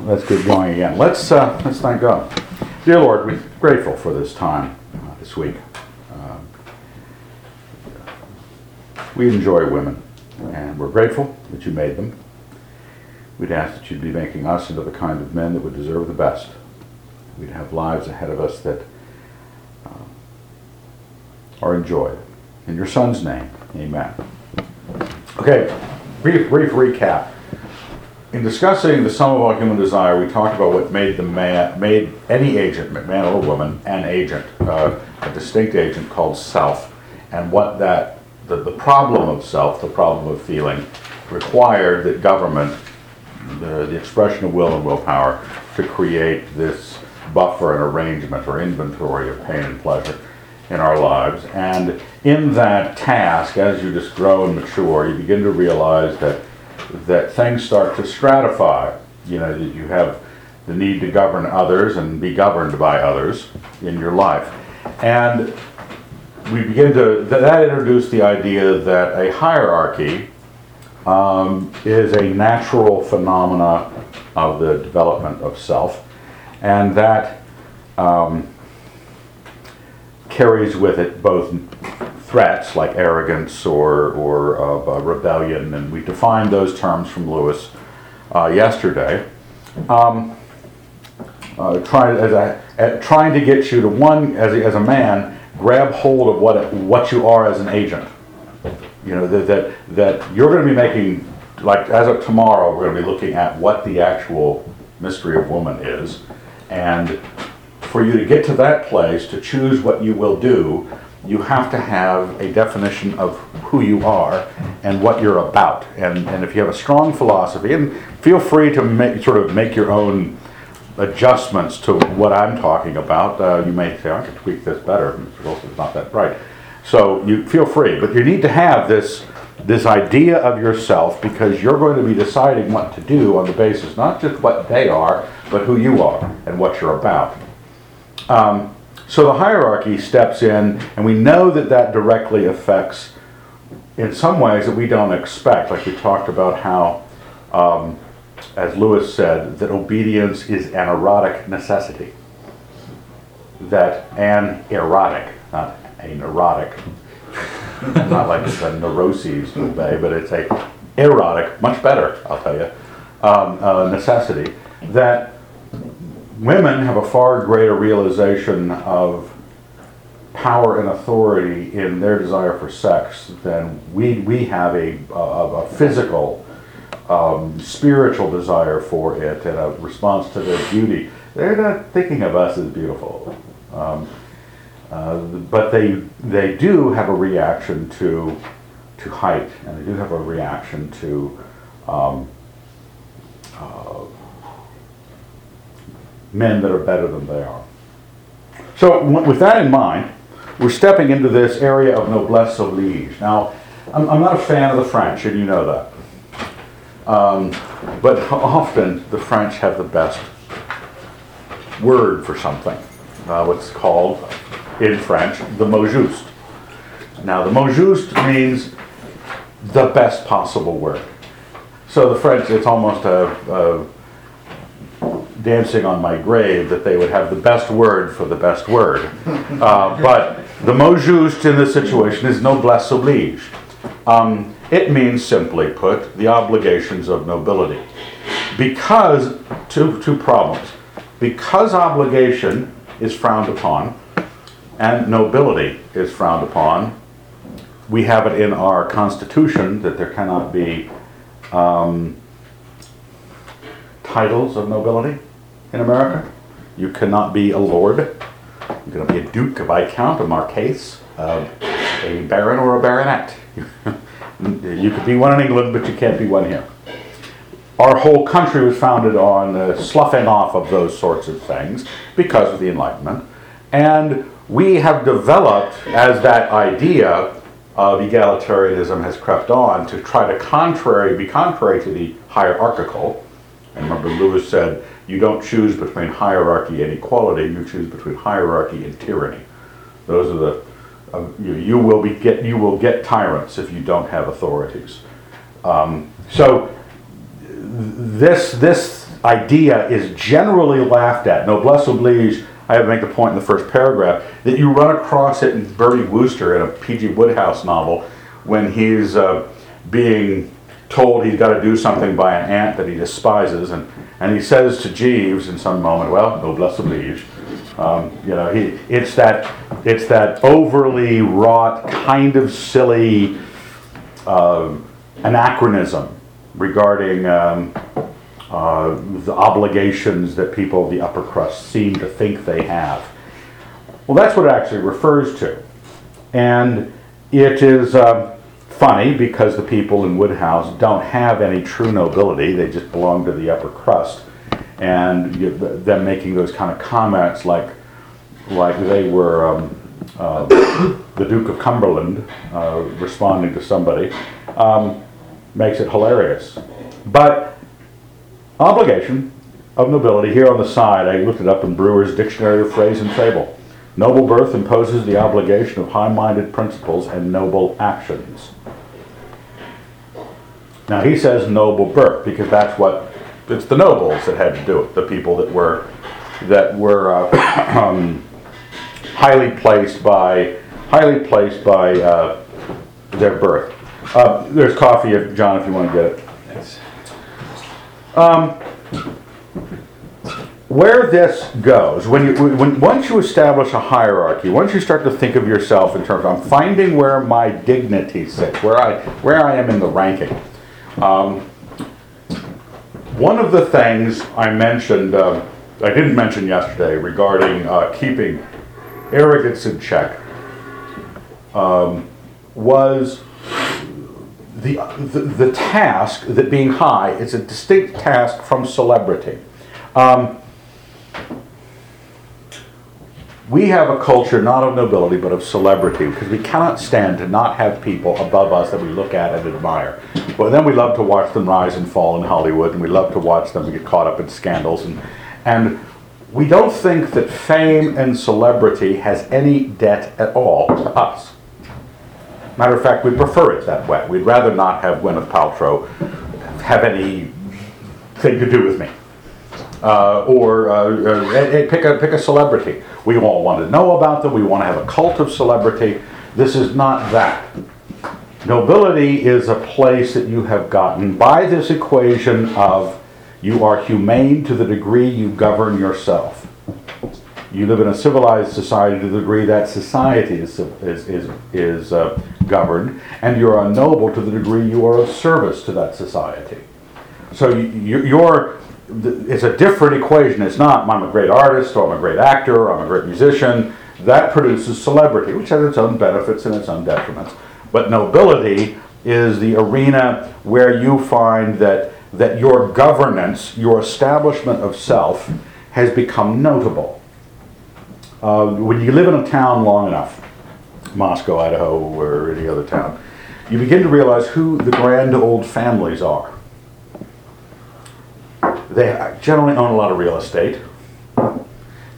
let's get going again. Let's, uh, let's thank God. Dear Lord, we're grateful for this time uh, this week. Um, we enjoy women, and we're grateful that you made them. We'd ask that you'd be making us into the kind of men that would deserve the best. We'd have lives ahead of us that um, are enjoyed. In your Son's name, amen. Okay, brief, brief recap. In discussing the sum of all human desire, we talked about what made the man, made any agent, man or woman, an agent, uh, a distinct agent called self, and what that, the, the problem of self, the problem of feeling, required that government, the, the expression of will and willpower, to create this buffer and arrangement or inventory of pain and pleasure in our lives. And in that task, as you just grow and mature, you begin to realize that that things start to stratify. You know, that you have the need to govern others and be governed by others in your life. And we begin to, that introduced the idea that a hierarchy um, is a natural phenomena of the development of self, and that um, carries with it both threats like arrogance or, or uh, rebellion, and we defined those terms from Lewis uh, yesterday. Um, uh, trying, as a, trying to get you to one, as a, as a man, grab hold of what, what you are as an agent. You know, that, that, that you're going to be making, like as of tomorrow, we're going to be looking at what the actual mystery of woman is. And for you to get to that place, to choose what you will do, you have to have a definition of who you are and what you're about. And, and if you have a strong philosophy, and feel free to make, sort of make your own adjustments to what I'm talking about. Uh, you may say, I could tweak this better. Mr. Wilson's not that bright. So you feel free, but you need to have this this idea of yourself because you're going to be deciding what to do on the basis not just what they are, but who you are and what you're about. Um, so the hierarchy steps in, and we know that that directly affects, in some ways, that we don't expect. Like we talked about how, um, as Lewis said, that obedience is an erotic necessity. That an erotic, not a neurotic, not like it's a neuroses to obey, but it's a erotic, much better, I'll tell you, um, uh, necessity. That women have a far greater realization of power and authority in their desire for sex than we, we have a, a, a physical, um, spiritual desire for it and a response to their beauty. They're not thinking of us as beautiful. Um, uh, but they, they do have a reaction to, to height, and they do have a reaction to um, uh, men that are better than they are. So, with that in mind, we're stepping into this area of noblesse oblige. Now, I'm, I'm not a fan of the French, and you know that. Um, but often the French have the best word for something. Uh, what's called in French the mot juste. Now, the mot juste means the best possible word. So the French, it's almost a, a dancing on my grave that they would have the best word for the best word. Uh, but the mot juste in this situation is noblesse oblige. Um, it means, simply put, the obligations of nobility. Because, two, two problems. Because obligation is frowned upon and nobility is frowned upon, we have it in our Constitution that there cannot be um, titles of nobility in America. You cannot be a lord. You cannot be a duke, a viscount, a marquess, uh, a baron, or a baronet. you could be one in England, but you can't be one here. Our whole country was founded on the sloughing off of those sorts of things because of the Enlightenment. And we have developed, as that idea of egalitarianism has crept on, to try to contrary, be contrary to the hierarchical. And remember, Lewis said, you don't choose between hierarchy and equality, you choose between hierarchy and tyranny. Those are the, uh, you, you, will be get, you will get tyrants if you don't have authorities. Um, so this, this idea is generally laughed at. Noblesse oblige, I have to make the point in the first paragraph, that you run across it in Bertie Wooster in a P.G. Wodehouse novel when he's uh, being told he's got to do something by an aunt that he despises, and, and he says to Jeeves in some moment, well, noblesse oblige. Um, you know, he, it's that it's that overly wrought, kind of silly uh, anachronism regarding um, uh, the obligations that people of the upper crust seem to think they have. Well, that's what it actually refers to, and it is uh, funny because the people in Wodehouse don't have any true nobility; they just belong to the upper crust and you, them making those kind of comments like like they were um, uh, the Duke of Cumberland uh, responding to somebody um, makes it hilarious. But obligation of nobility here on the side, I looked it up in Brewer's Dictionary of Phrase and Fable. Noble birth imposes the obligation of high-minded principles and noble actions. Now he says noble birth because that's what it's the nobles that had to do it, the people that were that were uh, um, highly placed by highly placed by uh, their birth. Uh, there's coffee, if, John, if you want to get it. Thanks. Where this goes, when you when once you establish a hierarchy, once you start to think of yourself in terms, of, I'm finding where my dignity sits, where I where I am in the ranking. Um, one of the things I mentioned, uh, I didn't mention yesterday regarding uh, keeping arrogance in check, um, was the, the, the task that being high is a distinct task from celebrity. Um, we have a culture not of nobility but of celebrity because we cannot stand to not have people above us that we look at and admire. But then we love to watch them rise and fall in Hollywood and we love to watch them get caught up in scandals and and we don't think that fame and celebrity has any debt at all to us. Matter of fact, we prefer it that way. We'd rather not have Gwyneth Paltrow have anything to do with me. Uh, or uh, uh, pick a pick a celebrity. We all want to know about them. We want to have a cult of celebrity. This is not that. Nobility is a place that you have gotten by this equation of you are humane to the degree you govern yourself. You live in a civilized society to the degree that society is, is, is, is uh, governed, and you're a noble to the degree you are of service to that society. So you, you're, it's a different equation. It's not I'm a great artist or I'm a great actor or I'm a great musician. That produces celebrity, which has its own benefits and its own detriments. But nobility is the arena where you find that that your governance, your establishment of self, has become notable. Uh, when you live in a town long enough, Moscow, Idaho, or any other town, you begin to realize who the grand old families are. They generally own a lot of real estate.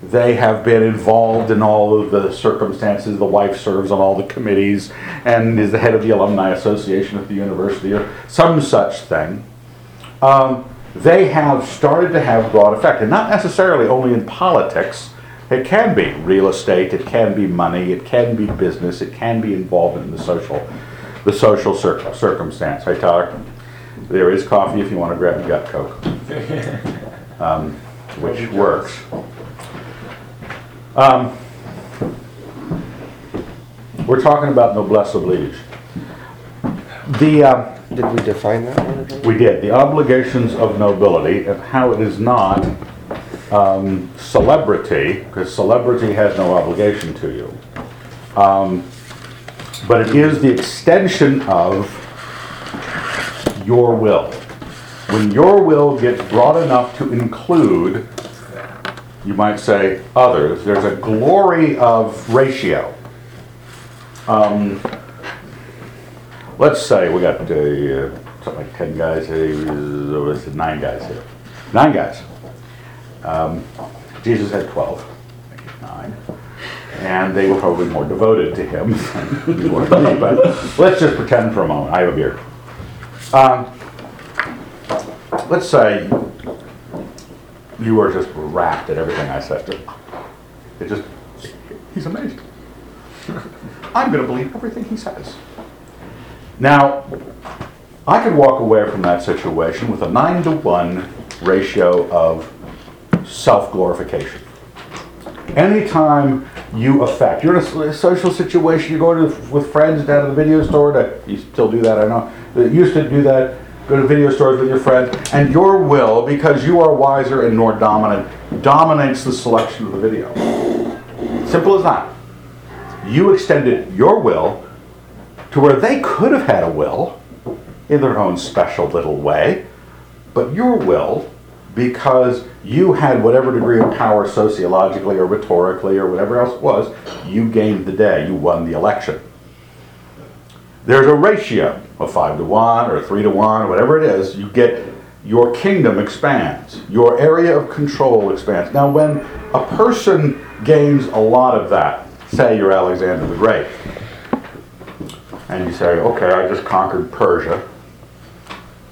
They have been involved in all of the circumstances. The wife serves on all the committees and is the head of the Alumni Association at the university or some such thing um, they have started to have broad effect, and not necessarily only in politics. It can be real estate, it can be money, it can be business, it can be involved in the social, the social cir- circumstance. Hey Tyler, there is coffee if you want to grab a gut coke, um, which works. Um, we're talking about noblesse oblige. The uh, Did we define that one? we did, the obligations of nobility and how it is not um, celebrity, because celebrity has no obligation to you. Um, but it is the extension of your will. When your will gets broad enough to include, you might say, others, there's a glory of ratio. Um, let's say we got uh, something like 10 guys uh, nine guys here. Nine guys. Um, Jesus had 12, nine. And they were probably more devoted to him than you were but let's just pretend for a moment. I have a beer. Um, let's say you are just rapt at everything I said. It just, he's amazing. I'm going to believe everything he says. Now, I could walk away from that situation with a nine to one ratio of self glorification. Anytime you affect, you're in a social situation, you go to with friends down to the video store. To, you still do that, I know. You used to do that. Go to video stores with your friends, and your will, because you are wiser and more dominant, dominates the selection of the video. Simple as that. You extended your will to where they could have had a will in their own special little way, but your will, because you had whatever degree of power sociologically or rhetorically or whatever else it was, you gained the day, you won the election. There's a ratio of five to one or three to one or whatever it is, you get your kingdom expands, your area of control expands. Now, when a person gains a lot of that, say you're Alexander the Great, and you say, okay, I just conquered Persia,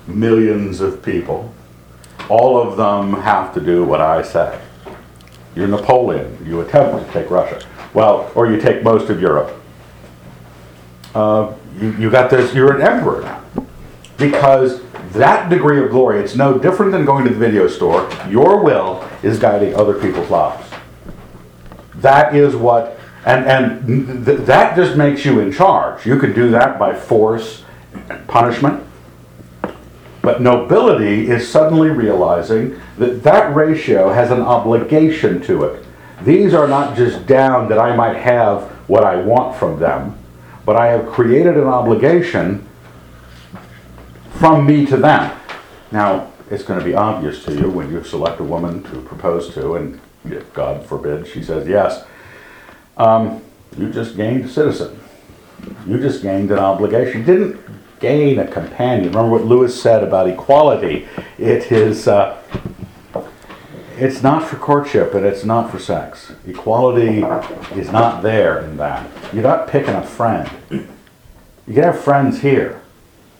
millions of people, all of them have to do what I say. You're Napoleon, you attempt to take Russia. Well, or you take most of Europe. Uh, you, you got this, you're an emperor now. Because that degree of glory, it's no different than going to the video store. Your will is guiding other people's lives. That is what, and, and th- that just makes you in charge. You can do that by force and punishment. But nobility is suddenly realizing that that ratio has an obligation to it. These are not just down that I might have what I want from them, but I have created an obligation from me to them. Now, it's going to be obvious to you when you select a woman to propose to, and if God forbid she says yes, um, you just gained a citizen. You just gained an obligation. Didn't gain a companion. Remember what Lewis said about equality. It is. Uh, it's not for courtship and it's not for sex. Equality is not there in that. You're not picking a friend. You can have friends here.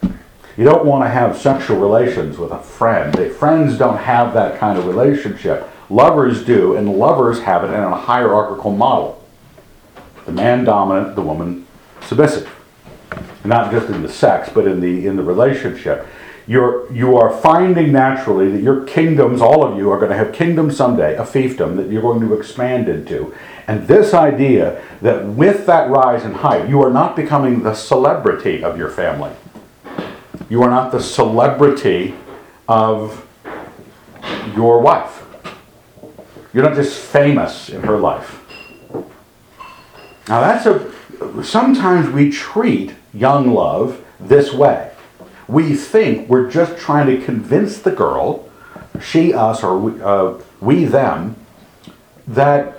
You don't want to have sexual relations with a friend. Friends don't have that kind of relationship. Lovers do, and lovers have it in a hierarchical model. The man dominant, the woman submissive. Not just in the sex, but in the in the relationship. You're you are finding naturally that your kingdoms, all of you, are going to have kingdoms someday, a fiefdom that you're going to expand into. And this idea that with that rise in height, you are not becoming the celebrity of your family. You are not the celebrity of your wife. You're not just famous in her life. Now that's a sometimes we treat young love this way. We think we're just trying to convince the girl, she, us, or we, uh, we them, that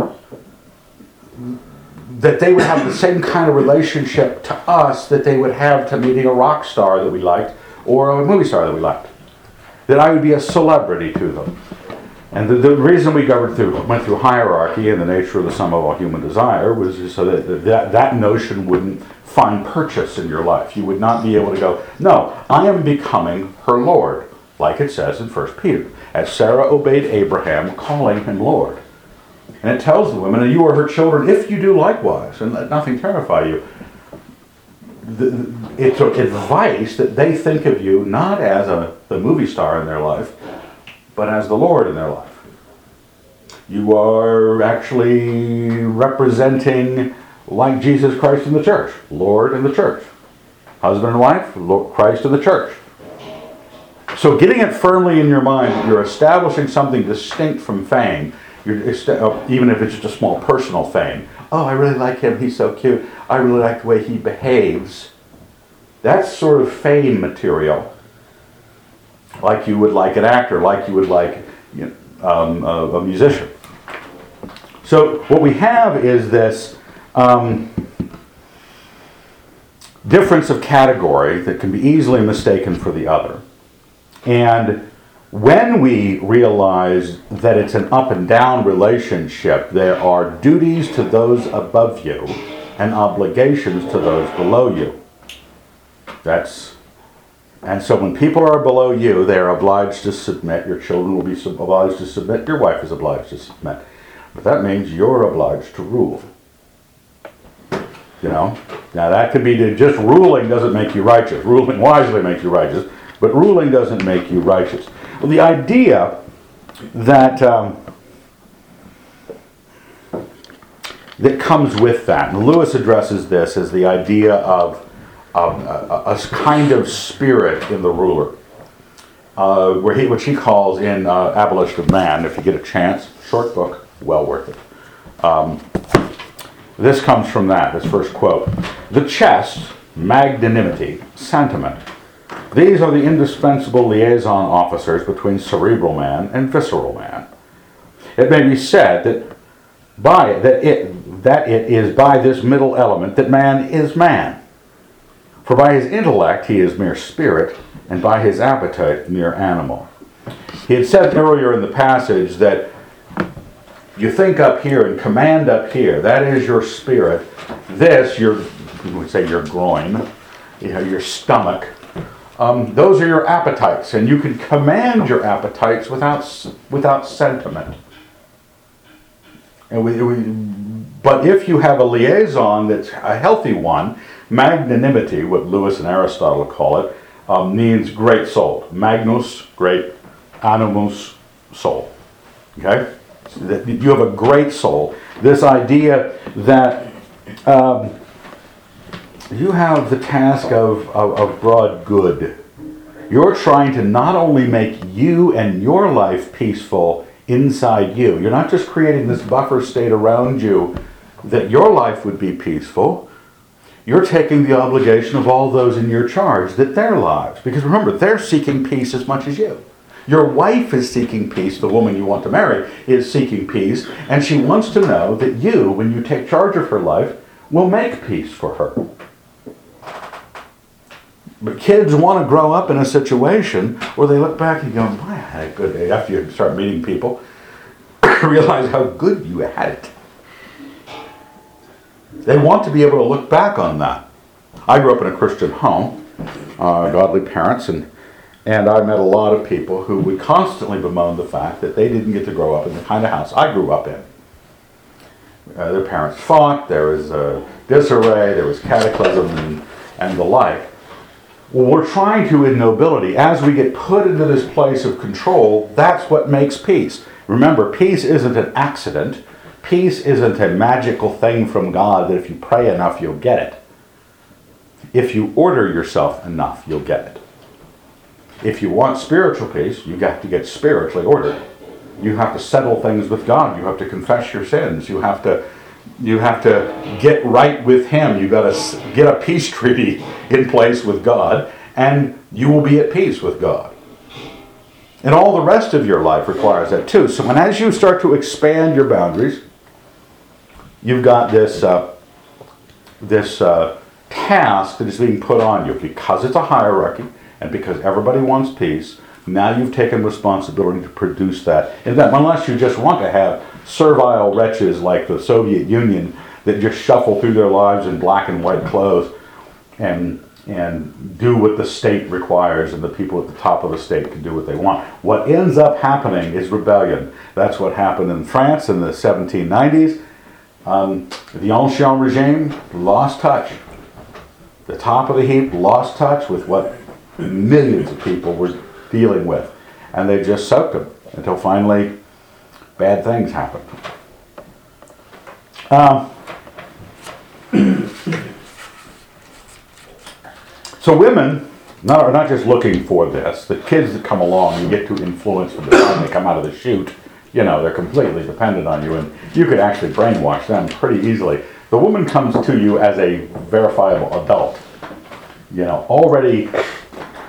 that they would have the same kind of relationship to us that they would have to meeting a rock star that we liked or a movie star that we liked. That I would be a celebrity to them. And the, the reason we through, went through hierarchy and the nature of the sum of all human desire was so that, that that notion wouldn't find purchase in your life. You would not be able to go, no, I am becoming her Lord, like it says in 1 Peter. As Sarah obeyed Abraham, calling him Lord. And it tells the women, and you are her children if you do likewise, and let nothing terrify you. The- It's advice that they think of you not as a, the movie star in their life, but as the Lord in their life. You are actually representing, like Jesus Christ in the church, Lord in the church. Husband and wife, Christ in the church. So getting it firmly in your mind, you're establishing something distinct from fame. Uh, even if it's just a small personal fame. Oh, I really like him. He's so cute. I really like the way he behaves. That's sort of fame material like you would like an actor, like you would like you know, um, a, a musician. So what we have is this um, difference of category that can be easily mistaken for the other. And when we realize that it's an up and down relationship, there are duties to those above you and obligations to those below you. That's And so when people are below you, they are obliged to submit. Your children will be sub- obliged to submit. Your wife is obliged to submit. But that means you're obliged to rule. You know? Now that could be just ruling doesn't make you righteous. Ruling wisely makes you righteous, but ruling doesn't make you righteous. Well, the idea that um, that comes with that, and Lewis addresses this as the idea of, of a, a kind of spirit in the ruler, uh, where he, which he calls in uh, Abolition of Man. If you get a chance, short book, well worth it. Um, this comes from that, this first quote. The chest, magnanimity, sentiment. These are the indispensable liaison officers between cerebral man and visceral man. It may be said that by that it that it is by this middle element that man is man. For by his intellect he is mere spirit, and by his appetite mere animal. He had said earlier in the passage that you think up here and command up here. That is your spirit. This, your, would say your groin, you know, your stomach. Um, those are your appetites, and you can command your appetites without without sentiment. And we, we, but if you have a liaison that's a healthy one, magnanimity, what Lewis and Aristotle call it, um, means great soul. Magnus, great, animus, soul. Okay? So you have a great soul. This idea that um, you have the task of, of, of broad good. You're trying to not only make you and your life peaceful inside you, you're not just creating this buffer state around you that your life would be peaceful. You're taking the obligation of all those in your charge that their lives, because remember, they're seeking peace as much as you. Your wife is seeking peace, the woman you want to marry is seeking peace, and she wants to know that you, when you take charge of her life, will make peace for her. But kids want to grow up in a situation where they look back and go, "Boy, I had a good day." After you start meeting people, realize how good you had it. They want to be able to look back on that. I grew up in a Christian home, uh, godly parents, and and I met a lot of people who would constantly bemoan the fact that they didn't get to grow up in the kind of house I grew up in. Uh, their parents fought, there was uh, disarray, there was cataclysm, and, and the like. Well, we're trying to, in nobility, as we get put into this place of control, that's what makes peace. Remember, peace isn't an accident. Peace isn't a magical thing from God that if you pray enough, you'll get it. If you order yourself enough, you'll get it. If you want spiritual peace, you got to get spiritually ordered. You have to settle things with God. You have to confess your sins. You have to you have to get right with him. You've got to get a peace treaty in place with God and you will be at peace with God. And all the rest of your life requires that too. So when as you start to expand your boundaries, you've got this uh, this uh, task that is being put on you because it's a hierarchy and because everybody wants peace. Now you've taken responsibility to produce that. And that unless you just want to have servile wretches like the Soviet Union that just shuffle through their lives in black and white clothes and and do what the state requires and the people at the top of the state can do what they want. What ends up happening is rebellion. That's what happened in France in the 1790s. Um, the Ancien regime lost touch. The top of the heap lost touch with what millions of people were dealing with. And they just soaked them until finally bad things happened. Um, so women not, are not just looking for this. The kids that come along, you get to influence from the time they come out of the chute. You know, they're completely dependent on you, and you could actually brainwash them pretty easily. The woman comes to you as a verifiable adult. You know, already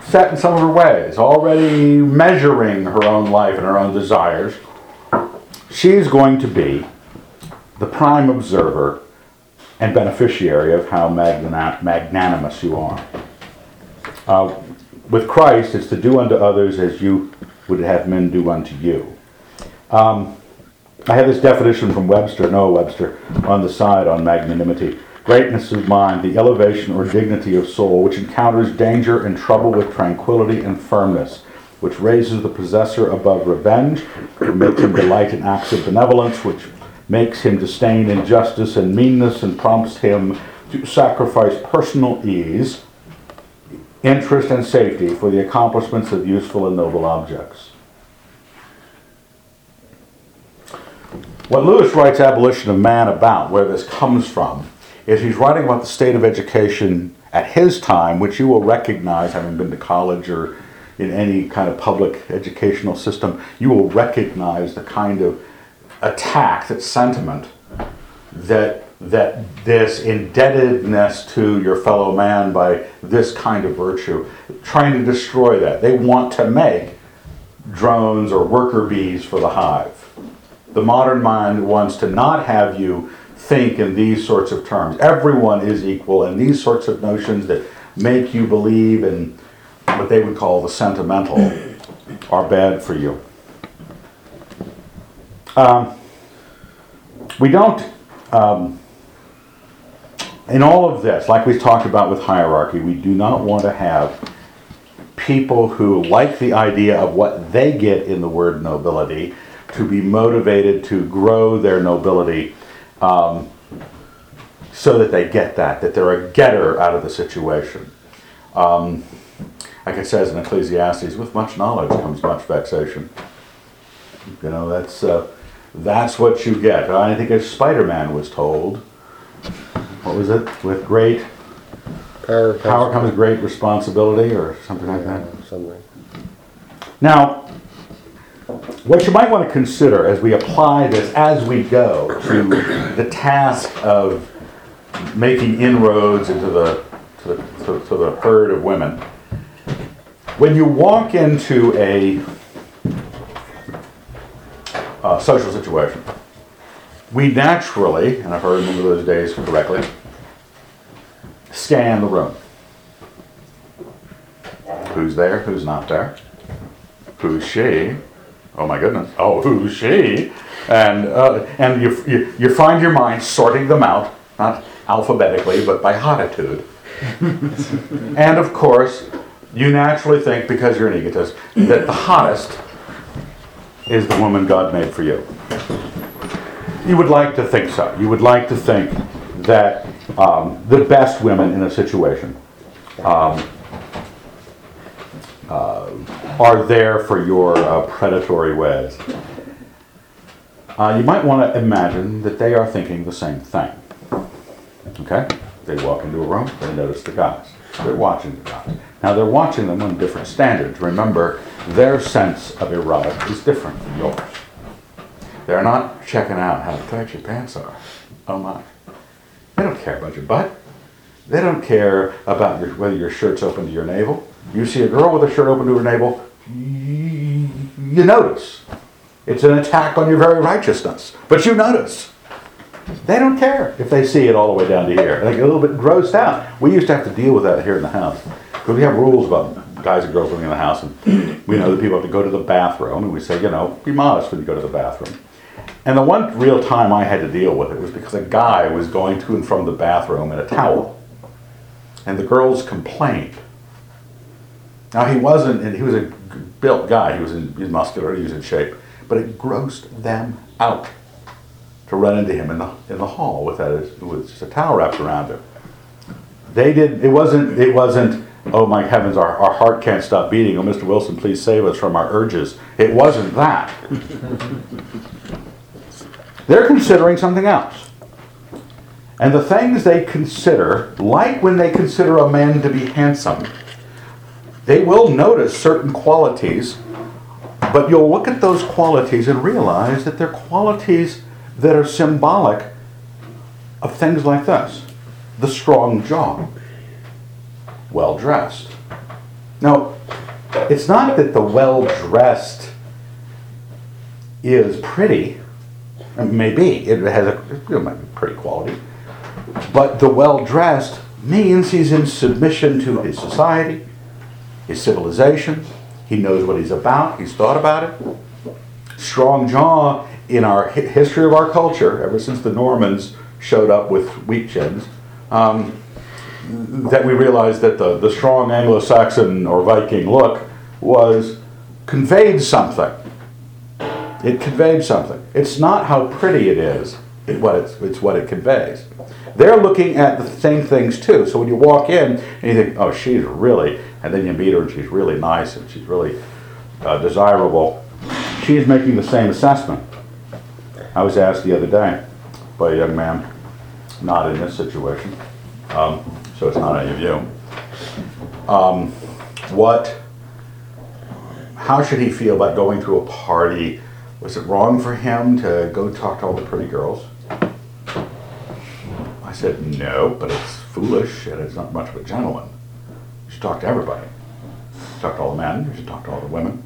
set in some of her ways, already measuring her own life and her own desires. She's going to be the prime observer and beneficiary of how magnanimous you are. Uh, with Christ, it's to do unto others as you would have men do unto you. Um, I have this definition from Webster, Noah Webster, on the side on magnanimity. greatness of mind, the elevation or dignity of soul, which encounters danger and trouble with tranquility and firmness, which raises the possessor above revenge, which makes him delight in acts of benevolence, which makes him disdain injustice and meanness, and prompts him to sacrifice personal ease, interest, and safety for the accomplishments of useful and noble objects. What Lewis writes Abolition of Man about, where this comes from, is he's writing about the state of education at his time, which you will recognize, having been to college or in any kind of public educational system, you will recognize the kind of attack, that sentiment, that that this indebtedness to your fellow man by this kind of virtue, trying to destroy that. They want to make drones or worker bees for the hive. The modern mind wants to not have you think in these sorts of terms. Everyone is equal, and these sorts of notions that make you believe in what they would call the sentimental are bad for you. Um, we don't, um, in all of this, like we talked about with hierarchy, we do not want to have people who like the idea of what they get in the word nobility to be motivated to grow their nobility um, so that they get that, that they're a getter out of the situation. Um, like it says in Ecclesiastes, with much knowledge comes much vexation. You know, that's, uh, that's what you get. I think as Spider-Man was told, what was it? With great Power comes. power comes great responsibility or something like that. Something. Now, what you might want to consider as we apply this as we go to the task of making inroads into the to the, to, to the herd of women, when you walk into a, social situation, we naturally, and if I remember those days correctly, scan the room. Who's there? Who's not there? Who's she? Oh my goodness. Oh, who's she? And, uh, and you, you, you find your mind sorting them out, not alphabetically, but by hotitude. and of course, you naturally think, because you're an egotist, that the hottest is the woman God made for you. You would like to think so. You would like to think that um, the best women in a situation um, uh, are there for your uh, predatory ways. Uh, you might want to imagine that they are thinking the same thing. Okay? They walk into a room, they notice the guys. They're watching the guys. Now they're watching them on different standards. Remember, their sense of erotic is different from yours. They're not checking out how tight your pants are. Oh my. They don't care about your butt. They don't care about your, whether your shirt's open to your navel. You see a girl with a shirt open to her navel, you notice. It's an attack on your very righteousness, but you notice. They don't care if they see it all the way down to here. They get a little bit grossed out. We used to have to deal with that here in the house because we have rules about guys and girls living in the house, and we know that people have to go to the bathroom, and we say, you know, be modest when you go to the bathroom. And the one real time I had to deal with it was because a guy was going to and from the bathroom in a towel, and the girls complained. Now he wasn't, and he was a built guy. He was in, he was muscular. He was in shape, but it grossed them out to run into him in the in the hall with that with just a towel wrapped around him. They did. It wasn't. It wasn't. Oh my heavens! Our, our heart can't stop beating. Oh, Mr. Wilson, please save us from our urges. It wasn't that. They're considering something else. And the things they consider, like when they consider a man to be handsome, they will notice certain qualities, but you'll look at those qualities and realize that they're qualities that are symbolic of things like this. The strong jaw, well dressed. Now, it's not that the well dressed is pretty, maybe it has a it might be pretty quality, but the well dressed means he's in submission to his society, his civilization, he knows what he's about, he's thought about it. Strong jaw in our history of our culture, ever since the Normans showed up with wheat chins, um, that we realized that the, the strong Anglo-Saxon or Viking look was conveyed something. It conveyed something. It's not how pretty it is, it, what it's, it's what it conveys. They're looking at the same things too. So when you walk in and you think, oh, she's really, and then you meet her and she's really nice and she's really uh, desirable, she's making the same assessment. I was asked the other day by a young man, not in this situation, um, so it's not any of you, um, what, how should he feel about going to a party? Was it wrong for him to go talk to all the pretty girls? I said, no, but it's foolish and it's not much of a gentleman. You should talk to everybody. You should talk to all the men, you should talk to all the women.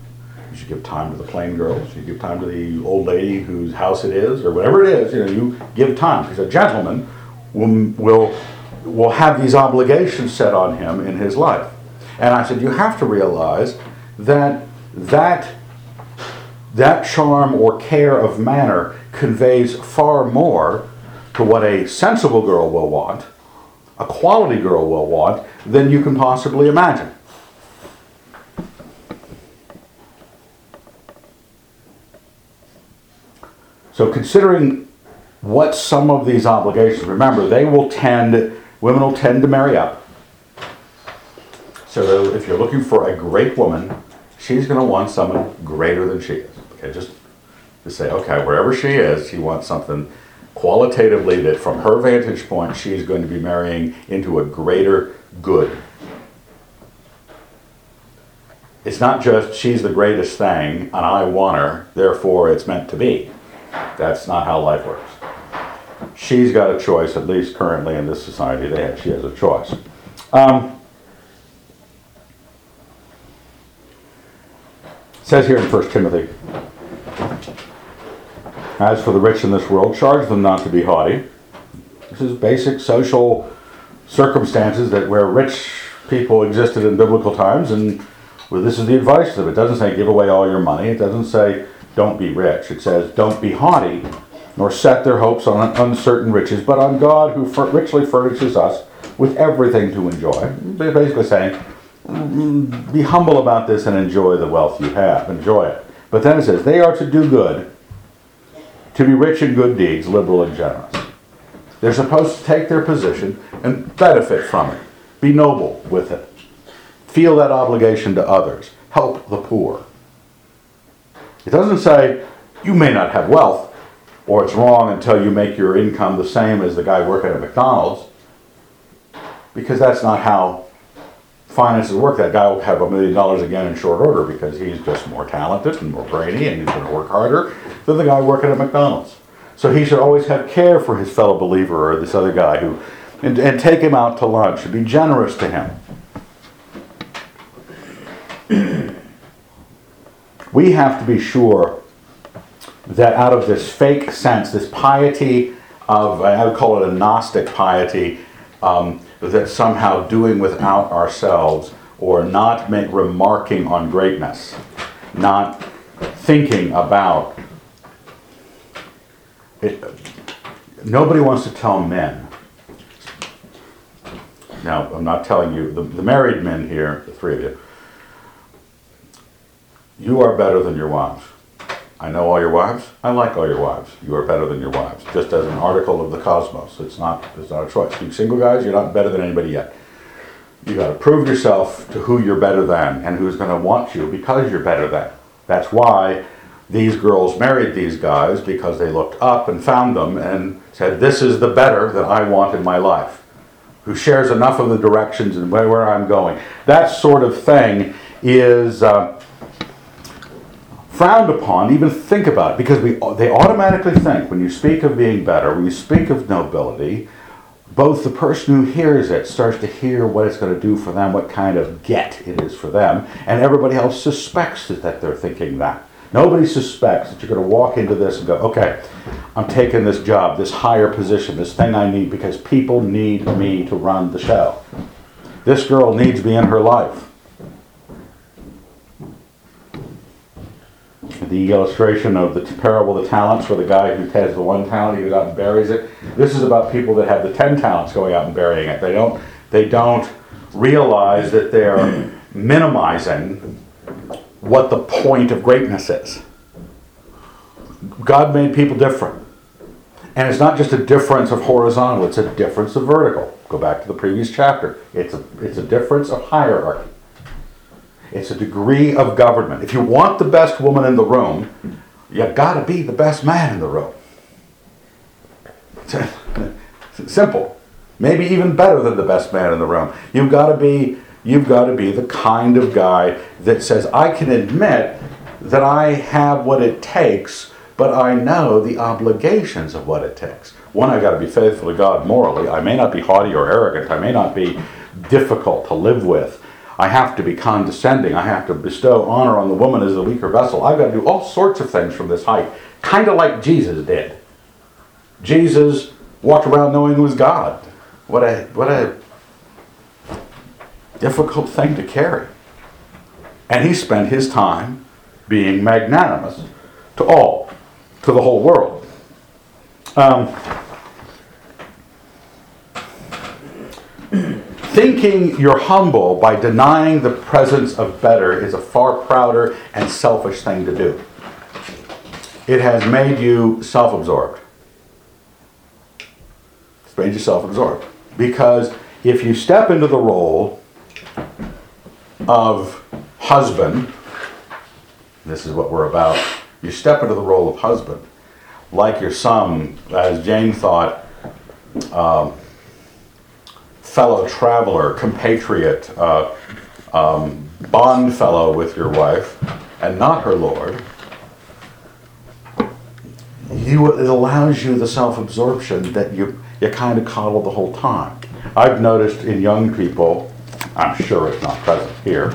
You should give time to the plain girls, you should give time to the old lady whose house it is, or whatever it is, you know, you give time. Because a gentleman will, will, will have these obligations set on him in his life. And I said, you have to realize that that, that charm or care of manner conveys far more to what a sensible girl will want, a quality girl will want, than you can possibly imagine. So, considering what some of these obligations, remember, they will tend, women will tend to marry up. So, if you're looking for a great woman, she's going to want someone greater than she is. Okay, just to say, okay, wherever she is, she wants something qualitatively that from her vantage point, she's going to be marrying into a greater good. It's not just she's the greatest thing and I want her, therefore it's meant to be. That's not how life works. She's got a choice, at least currently in this society, she has a choice. Um, says here in 1 Timothy, as for the rich in this world, charge them not to be haughty. This is basic social circumstances that where rich people existed in biblical times, and well, this is the advice of it. It doesn't say give away all your money. It doesn't say don't be rich. It says don't be haughty, nor set their hopes on uncertain riches, but on God who richly furnishes us with everything to enjoy. They're basically saying mm, be humble about this and enjoy the wealth you have. Enjoy it. But then it says they are to do good to be rich in good deeds, liberal and generous. They're supposed to take their position and benefit from it, be noble with it, feel that obligation to others, help the poor. It doesn't say you may not have wealth, or it's wrong until you make your income the same as the guy working at McDonald's, because that's not how finances work. That guy will have a million dollars again in short order because he's just more talented and more brainy and he's going to work harder than the guy working at McDonald's. So he should always have care for his fellow believer or this other guy who, and, and take him out to lunch and be generous to him. we have to be sure that out of this fake sense, this piety of, I would call it a Gnostic piety, um, that somehow doing without ourselves or not make, remarking on greatness, not thinking about it. Nobody wants to tell men. Now, I'm not telling you, the, the married men here, the three of you, you are better than your wives. I know all your wives. I like all your wives. You are better than your wives. Just as an article of the cosmos. It's not. It's not a choice. You single guys, you're not better than anybody yet. You got to prove yourself to who you're better than and who's going to want you because you're better than. That's why these girls married these guys because they looked up and found them and said, "This is the better that I want in my life." Who shares enough of the directions and where, I'm going. That sort of thing is. Uh, frowned upon even think about it because we they automatically think when you speak of being better when you speak of nobility both the person who hears it starts to hear what it's going to do for them what kind of get it is for them and everybody else suspects that they're thinking that. Nobody suspects that you're going to walk into this and go okay i'm taking this job this higher position this thing i need because people need me to run the show. This girl needs me in her life the illustration of the parable of the talents where the guy who has the one talent, he goes out and buries it. This is about people that have the ten talents going out and burying it. They don't, they don't realize that they're minimizing what the point of greatness is. God made people different. And it's not just a difference of horizontal, it's a difference of vertical. Go back to the previous chapter. It's a, it's a difference of hierarchy. It's a degree of government. If you want the best woman in the room, you've gotta be the best man in the room. Simple. Maybe even better than the best man in the room. You've gotta be, you've gotta be the kind of guy that says, I can admit that I have what it takes, but I know the obligations of what it takes. One, I've gotta be faithful to God morally. I may not be haughty or arrogant. I may not be difficult to live with. I have to be condescending. I have to bestow honor on the woman as the weaker vessel. I've got to do all sorts of things from this height, kind of like Jesus did. Jesus walked around knowing he was God. What a what a difficult thing to carry. And he spent his time being magnanimous to all, to the whole world. Um, Thinking you're humble by denying the presence of better is a far prouder and selfish thing to do. It has made you self absorbed. It's made you self absorbed. Because if you step into the role of husband, this is what we're about, you step into the role of husband, like your son, as Jane thought, um, fellow traveler, compatriot, uh, um, bond fellow with your wife, and not her lord, you, it allows you the self-absorption that you, you kind of coddle the whole time. I've noticed in young people, I'm sure it's not present here,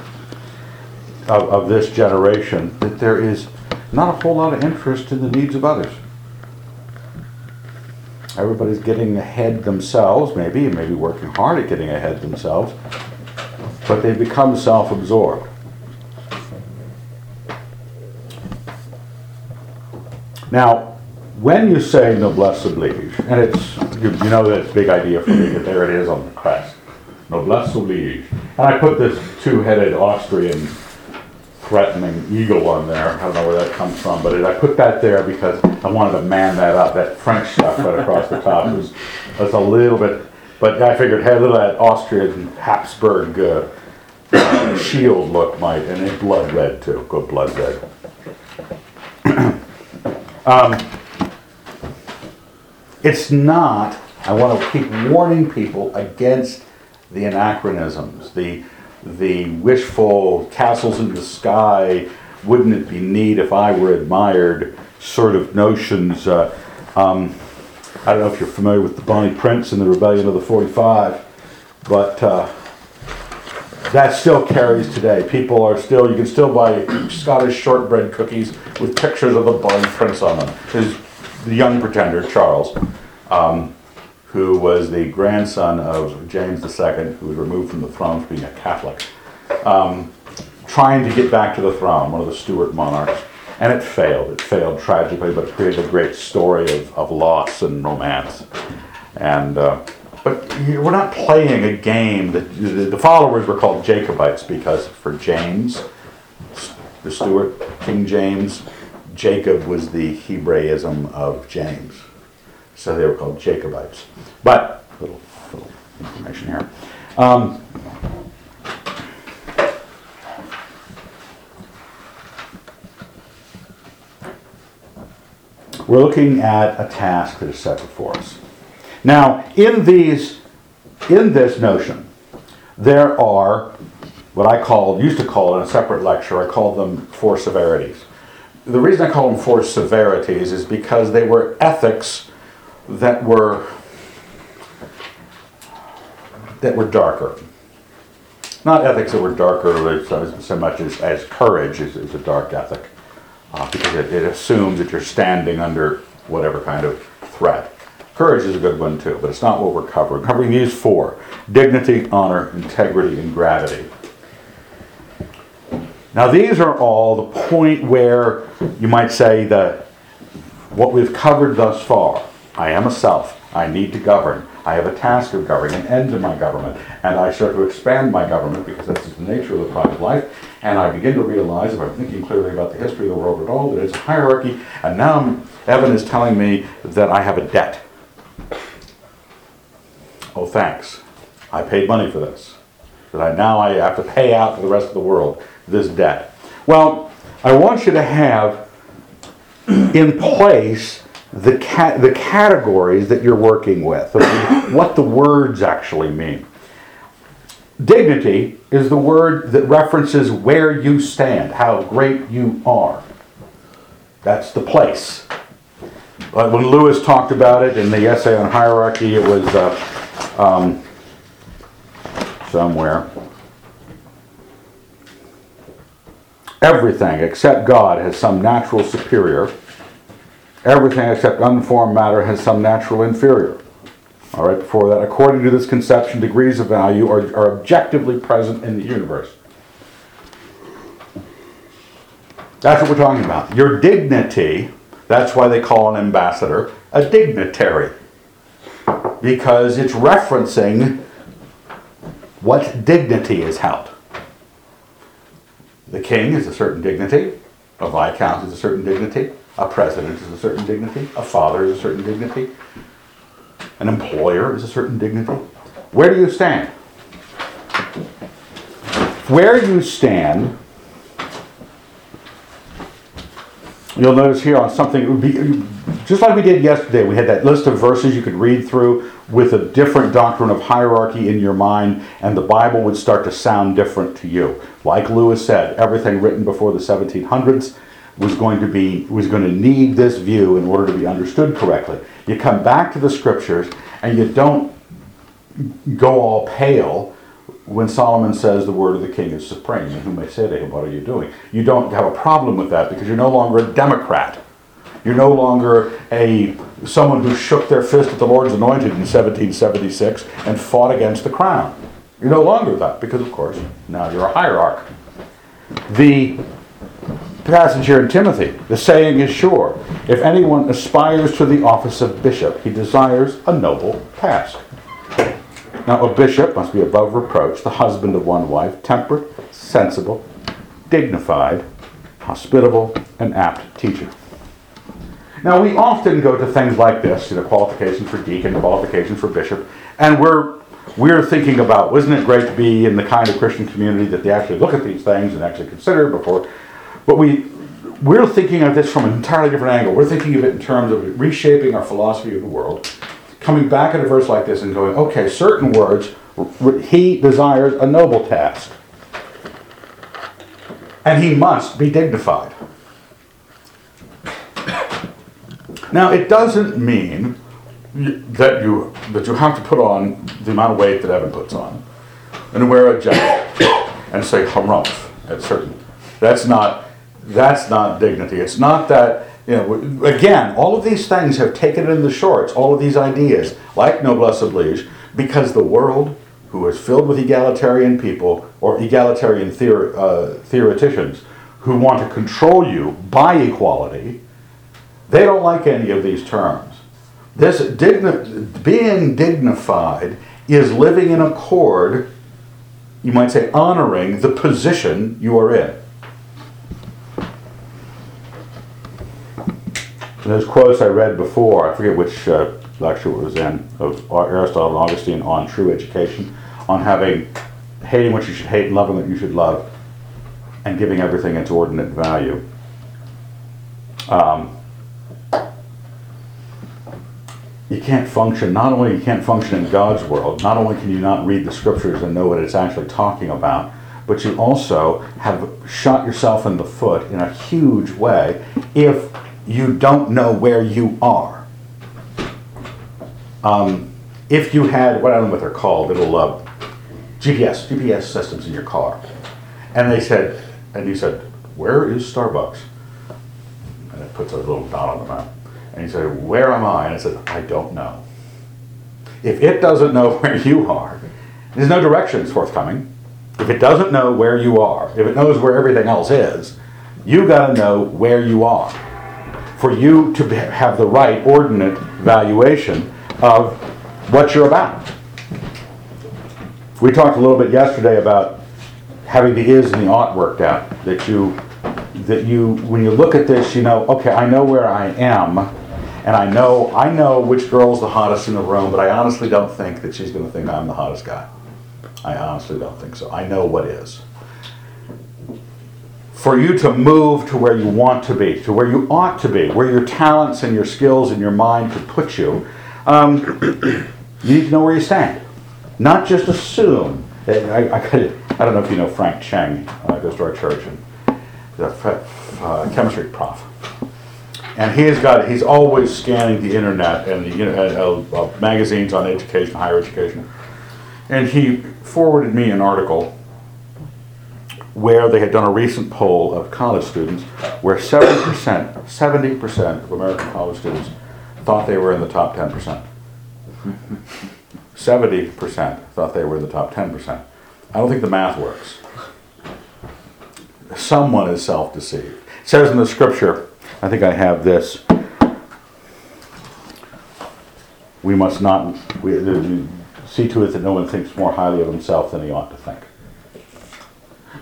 of, of this generation, that there is not a whole lot of interest in the needs of others. Everybody's getting ahead themselves, maybe, maybe working hard at getting ahead themselves, but they become self absorbed. Now, when you say noblesse oblige, and it's, you, you know that big idea for me, that there it is on the crest noblesse oblige. And I put this two headed Austrian threatening eagle on there. I don't know where that comes from, but it, I put that there because I wanted to man that up. That French stuff right across the top was, was a little bit, but I figured, hey, look at that Austrian Habsburg uh, uh, shield look might, and it's blood red too. Go blood red. um, it's not. I want to keep warning people against the anachronisms, the the wishful castles in the sky, wouldn't it be neat if I were admired sort of notions. Uh, um, I don't know if you're familiar with the Bonnie Prince and the Rebellion of the 45, but uh, that still carries today. People are still, you can still buy Scottish shortbread cookies with pictures of the Bonnie Prince on them. His, the young pretender, Charles, um, who was the grandson of James II, who was removed from the throne for being a Catholic, um, trying to get back to the throne, one of the Stuart monarchs. And it failed. It failed tragically, but it created a great story of, of loss and romance. And uh, but we're not playing a game. That the, the followers were called Jacobites because for James, the Stuart King James, Jacob was the Hebraism of James. So they were called Jacobites. But, little, little information here. Um, we're looking at a task that is set before us. Now, in these, in this notion, there are what I call, used to call in a separate lecture, I call them four severities. The reason I call them four severities is because they were ethics that were that were darker. Not ethics that were darker so much as, as courage is, is a dark ethic, uh, because it, it assumes that you're standing under whatever kind of threat. Courage is a good one too, but it's not what we're covering. Covering these four dignity, honor, integrity, and gravity. Now, these are all the point where you might say that what we've covered thus far. I am a self. I need to govern. I have a task of governing, an end to my government, and I start to expand my government because that's the nature of the private life. And I begin to realize, if I'm thinking clearly about the history of the world at all, that it's a hierarchy. And now Evan is telling me that I have a debt. Oh, thanks. I paid money for this. That I now I have to pay out to the rest of the world this debt. Well, I want you to have in place the ca- the categories that you're working with, what the words actually mean. Dignity is the word that references where you stand, how great you are. That's the place. But when Lewis talked about it in the essay on hierarchy, it was uh, um, somewhere. Everything except God has some natural superior. Everything except unformed matter has some natural inferior. All right, before that, according to this conception, degrees of value are, are objectively present in the universe. That's what we're talking about. Your dignity, that's why they call an ambassador a dignitary. Because it's referencing what dignity is held. The king is a certain dignity, a viscount is a certain dignity, a president is a certain dignity, a father is a certain dignity, an employer is a certain dignity. Where do you stand? Where you stand, you'll notice here on something, it would be just like we did yesterday, we had that list of verses you could read through with a different doctrine of hierarchy in your mind, and the Bible would start to sound different to you. Like Lewis said, everything written before the 1700s was going to be was going to need this view in order to be understood correctly. You come back to the scriptures and you don't go all pale when Solomon says the word of the king is supreme, and who may say to him, What are you doing? You don't have a problem with that because you're no longer a Democrat. You're no longer a someone who shook their fist at the Lord's anointed in 1776 and fought against the crown. You're no longer that because, of course, now you're a hierarch. The passage here in Timothy, the saying is sure. If anyone aspires to the office of bishop, he desires a noble task. Now, a bishop must be above reproach, the husband of one wife, temperate, sensible, dignified, hospitable, and apt teacher. Now, we often go to things like this, you know, qualification for deacon, qualification for bishop, and we're we're thinking about, wasn't it great to be in the kind of Christian community that they actually look at these things and actually consider before? But we we're thinking of this from an entirely different angle. We're thinking of it in terms of reshaping our philosophy of the world, coming back at a verse like this and going, okay, certain words, he desires a noble task, and he must be dignified. Now, it doesn't mean that you that you have to put on the amount of weight that Evan puts on, and wear a jacket and say harumph at certain. That's not that's not dignity. It's not that you know. Again, all of these things have taken in the shorts. All of these ideas, like noblesse oblige, because the world, who is filled with egalitarian people or egalitarian theor, uh, theoreticians, who want to control you by equality they don't like any of these terms. This digni- being dignified is living in accord, you might say, honoring the position you are in. Those quotes I read before, I forget which uh, lecture it was in, of Aristotle and Augustine on true education, on having hating what you should hate and loving what you should love, and giving everything its ordinate value. Um, you can't function, not only you can't function in God's world, not only can you not read the scriptures and know what it's actually talking about, but you also have shot yourself in the foot in a huge way if you don't know where you are. Um, if you had, what I don't know what they're called, little uh, GPS, GPS systems in your car, and they said, and you said, where is Starbucks? And it puts a little dot on the map. And he said, Where am I? And I said, I don't know. If it doesn't know where you are, there's no directions forthcoming. If it doesn't know where you are, if it knows where everything else is, you got to know where you are for you to have the right ordinate valuation of what you're about. We talked a little bit yesterday about having the is and the ought worked out. That you, that you, when you look at this, you know, okay, I know where I am, and I know, I know which girl's the hottest in the room, but I honestly don't think that she's going to think I'm the hottest guy. I honestly don't think so. I know what is. For you to move to where you want to be, to where you ought to be, where your talents and your skills and your mind could put you, um, you need to know where you stand. Not just assume. I, I, I don't know if you know Frank Cheng, uh, goes to our church, and the uh, chemistry prof. And he has got, he's always scanning the internet and the uh, uh, magazines on education, higher education. And he forwarded me an article where they had done a recent poll of college students where 70%, 70% of American college students thought they were in the top 10%. 70% thought they were in the top 10%. I don't think the math works. Someone is self deceived. It says in the scripture, I think I have this. We must not we, see to it that no one thinks more highly of himself than he ought to think.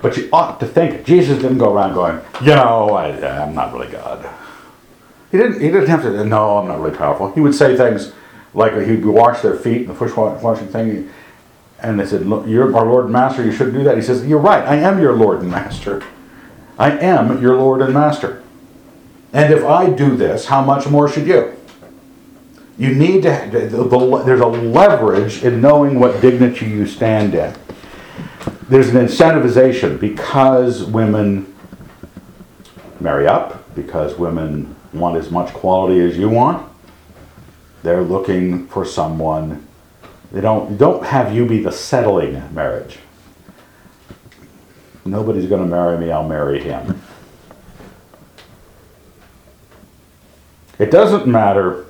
But you ought to think. Jesus didn't go around going, you know, I, I'm not really God. He didn't. He didn't have to. No, I'm not really powerful. He would say things like he'd wash their feet in the foot washing thing, and they said, "Look, "You're our Lord and Master. You shouldn't do that." He says, "You're right. I am your Lord and Master. I am your Lord and Master. And if I do this, how much more should you?" You need to. The, the, there's a leverage in knowing what dignity you stand in. There's an incentivization because women marry up, because women want as much quality as you want. They're looking for someone. They don't don't have you be the settling marriage. Nobody's going to marry me. I'll marry him. It doesn't matter.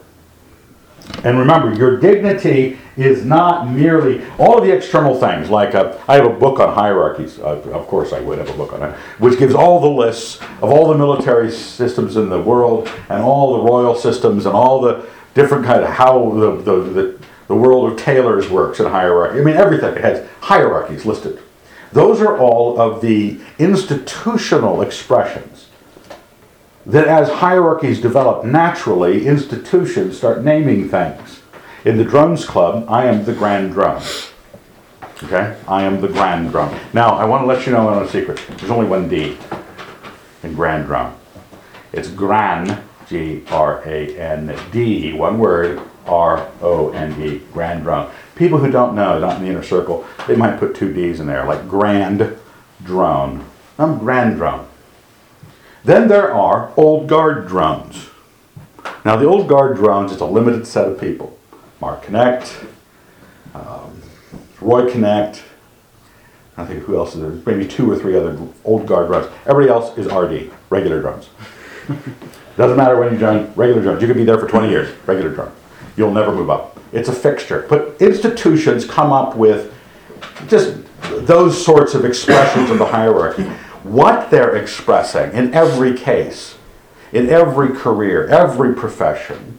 And remember, your dignity is not merely all of the external things. Like uh, I have a book on hierarchies. Uh, of course, I would have a book on it, which gives all the lists of all the military systems in the world and all the royal systems and all the different kind of how the the, the, the world of tailors works in hierarchy. I mean, everything. It has hierarchies listed. Those are all of the institutional expressions that as hierarchies develop naturally, institutions start naming things. In the Drones Club, I am the Grand Drone. Okay? I am the Grand Drone. Now, I want to let you know a secret. There's only one D in Grand Drone. It's Gran, G R A N D, one word, R O N E, Grand Drone. People who don't know, not in the inner circle, they might put two D's in there, like Grand Drone. I'm Grand Drone. Then there are old guard drones. Now, the old guard drones, it's a limited set of people. Mark Connect, um, Roy Connect, I think who else is there? Maybe two or three other old guard drones. Everybody else is RD, regular drums. Doesn't matter when you join, regular drums. You could be there for 20 years, regular drone. You'll never move up. It's a fixture. But institutions come up with just those sorts of expressions of the hierarchy. What they're expressing in every case, in every career, every profession,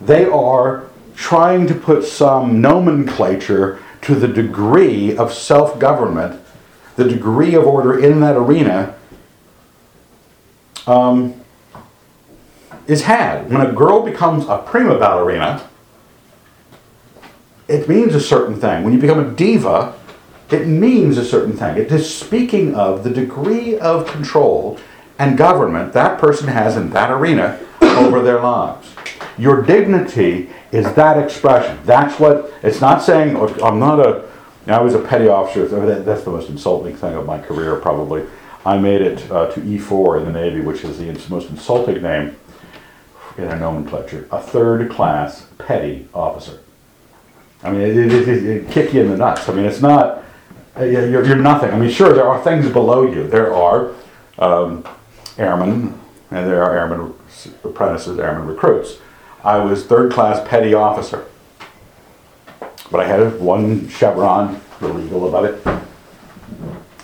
they are trying to put some nomenclature to the degree of self government, the degree of order in that arena um, is had. When a girl becomes a prima ballerina, it means a certain thing. When you become a diva, it means a certain thing. It is speaking of the degree of control and government that person has in that arena over their lives. Your dignity is that expression. That's what, it's not saying, I'm not a, I was a petty officer, that's the most insulting thing of my career probably. I made it uh, to E4 in the Navy, which is the most insulting name in a nomenclature, a third class petty officer. I mean, it, it, it, it kick you in the nuts. I mean, it's not, uh, you're, you're nothing. I mean, sure, there are things below you. There are um, airmen, and there are airmen apprentices, airmen recruits. I was third class petty officer, but I had one chevron, the legal about it.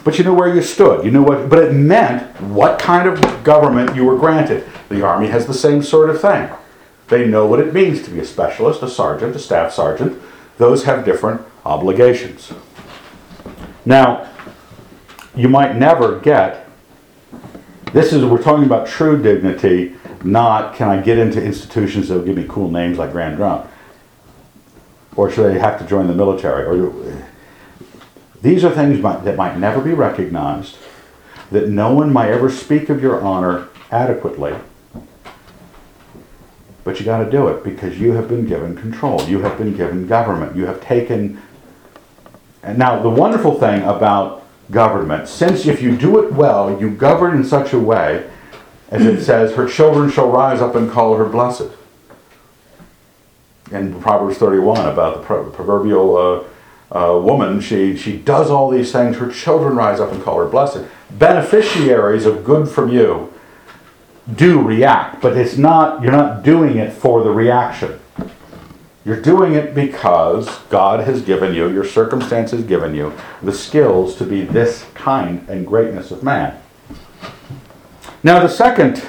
But you knew where you stood. You knew what, but it meant what kind of government you were granted. The Army has the same sort of thing. They know what it means to be a specialist, a sergeant, a staff sergeant. Those have different obligations. Now, you might never get, this is, we're talking about true dignity, not can I get into institutions that will give me cool names like Grand Drunk? Or should I have to join the military? Or these are things might, that might never be recognized, that no one might ever speak of your honor adequately. But you got to do it because you have been given control. You have been given government. You have taken. And now, the wonderful thing about government, since if you do it well, you govern in such a way, as it says, her children shall rise up and call her blessed. In Proverbs 31, about the proverbial uh, uh, woman, she, she does all these things, her children rise up and call her blessed. Beneficiaries of good from you do react, but it's not, you're not doing it for the reaction. You're doing it because God has given you, your circumstances given you, the skills to be this kind and greatness of man. Now, the second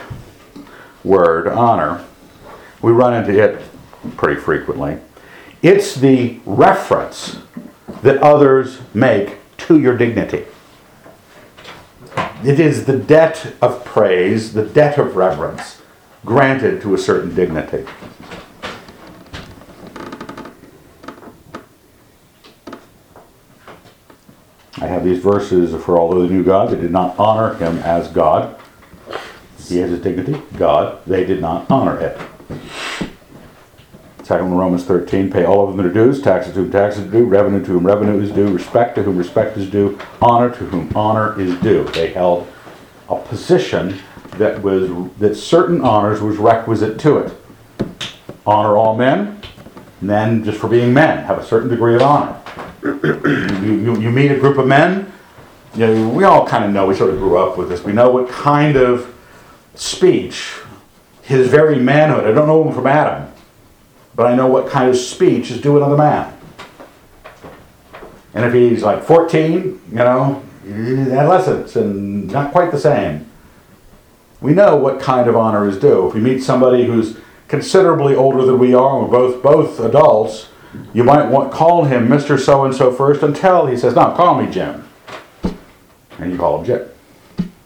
word, honor, we run into it pretty frequently. It's the reference that others make to your dignity. It is the debt of praise, the debt of reverence granted to a certain dignity. I have these verses for all who knew God, they did not honor him as God. He has his dignity, God, they did not honor it. Second Romans 13, pay all of them their dues, taxes to whom taxes are due, revenue to whom revenue is due, respect to whom respect is due, honor to whom honor is due. They held a position that was that certain honors was requisite to it. Honor all men, men just for being men have a certain degree of honor. You, you, you meet a group of men, you know, we all kind of know, we sort of grew up with this, we know what kind of speech, his very manhood, I don't know him from Adam, but I know what kind of speech is due another man. And if he's like 14, you know, adolescence and not quite the same, we know what kind of honor is due. If we meet somebody who's considerably older than we are, and we're both both adults, you might want call him Mr. So and so first until he says, "No, call me Jim," and you call him Jim.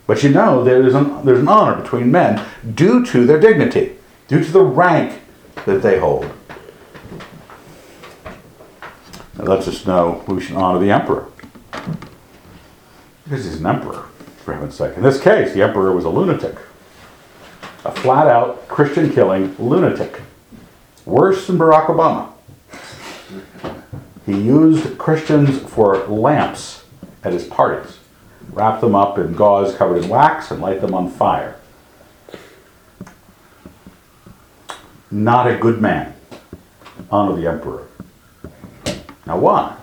But you know there's an there's an honor between men due to their dignity, due to the rank that they hold. That lets us know we should honor the emperor. Because he's an emperor, for heaven's sake. In this case, the emperor was a lunatic. A flat out Christian killing lunatic. Worse than Barack Obama. He used Christians for lamps at his parties, wrapped them up in gauze covered in wax, and light them on fire. Not a good man. Honor the emperor. Now, why?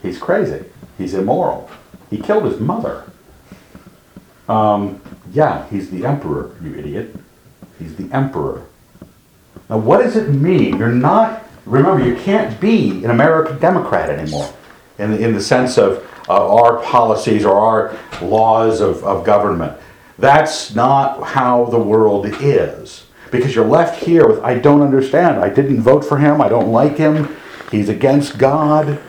He's crazy. He's immoral. He killed his mother. Um, yeah, he's the emperor, you idiot. He's the emperor. Now, what does it mean? You're not, remember, you can't be an American Democrat anymore in in the sense of uh, our policies or our laws of, of government. That's not how the world is. Because you're left here with, I don't understand. I didn't vote for him. I don't like him. He's against God.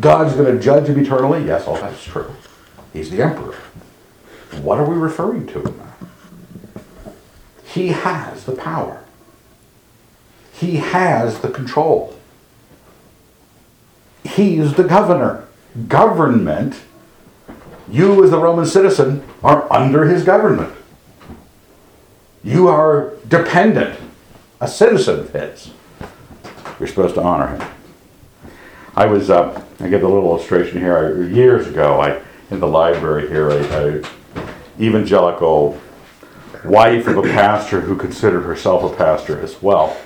God's going to judge him eternally. Yes, all that's true. He's the emperor. What are we referring to? He has the power. He has the control. He's the governor. Government, you as the Roman citizen, are under his government. You are dependent, a citizen of his. You're supposed to honor him. I was, uh, I give a little illustration here. Years ago, I in the library here, a, a evangelical wife of a pastor who considered herself a pastor as well,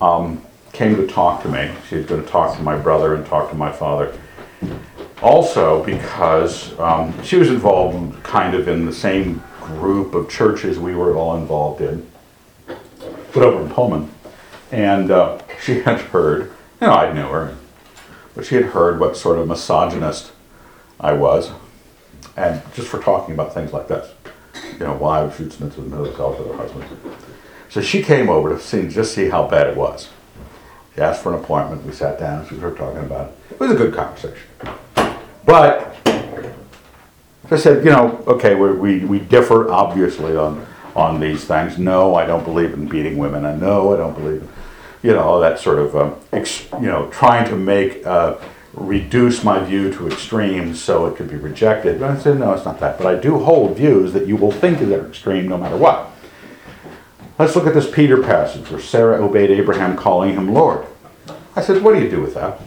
um, came to talk to me. She was going to talk to my brother and talk to my father. Also, because um, she was involved kind of in the same group of churches we were all involved in, but over in Pullman. And uh, she had heard, you know, I knew her, but she had heard what sort of misogynist I was. and just for talking about things like this, you know, wives shoot submit to themselves to their husbands. So she came over to see, just see how bad it was. She asked for an appointment. We sat down. We was talking about it. It was a good conversation. But I said, you know, okay, we, we, we differ obviously on, on these things. No, I don't believe in beating women. I know I don't believe in, you know, all that sort of, um, ex, you know, trying to make, uh, reduce my view to extremes so it could be rejected. But I said, no, it's not that. But I do hold views that you will think are extreme no matter what. Let's look at this Peter passage where Sarah obeyed Abraham, calling him Lord. I said, what do you do with that?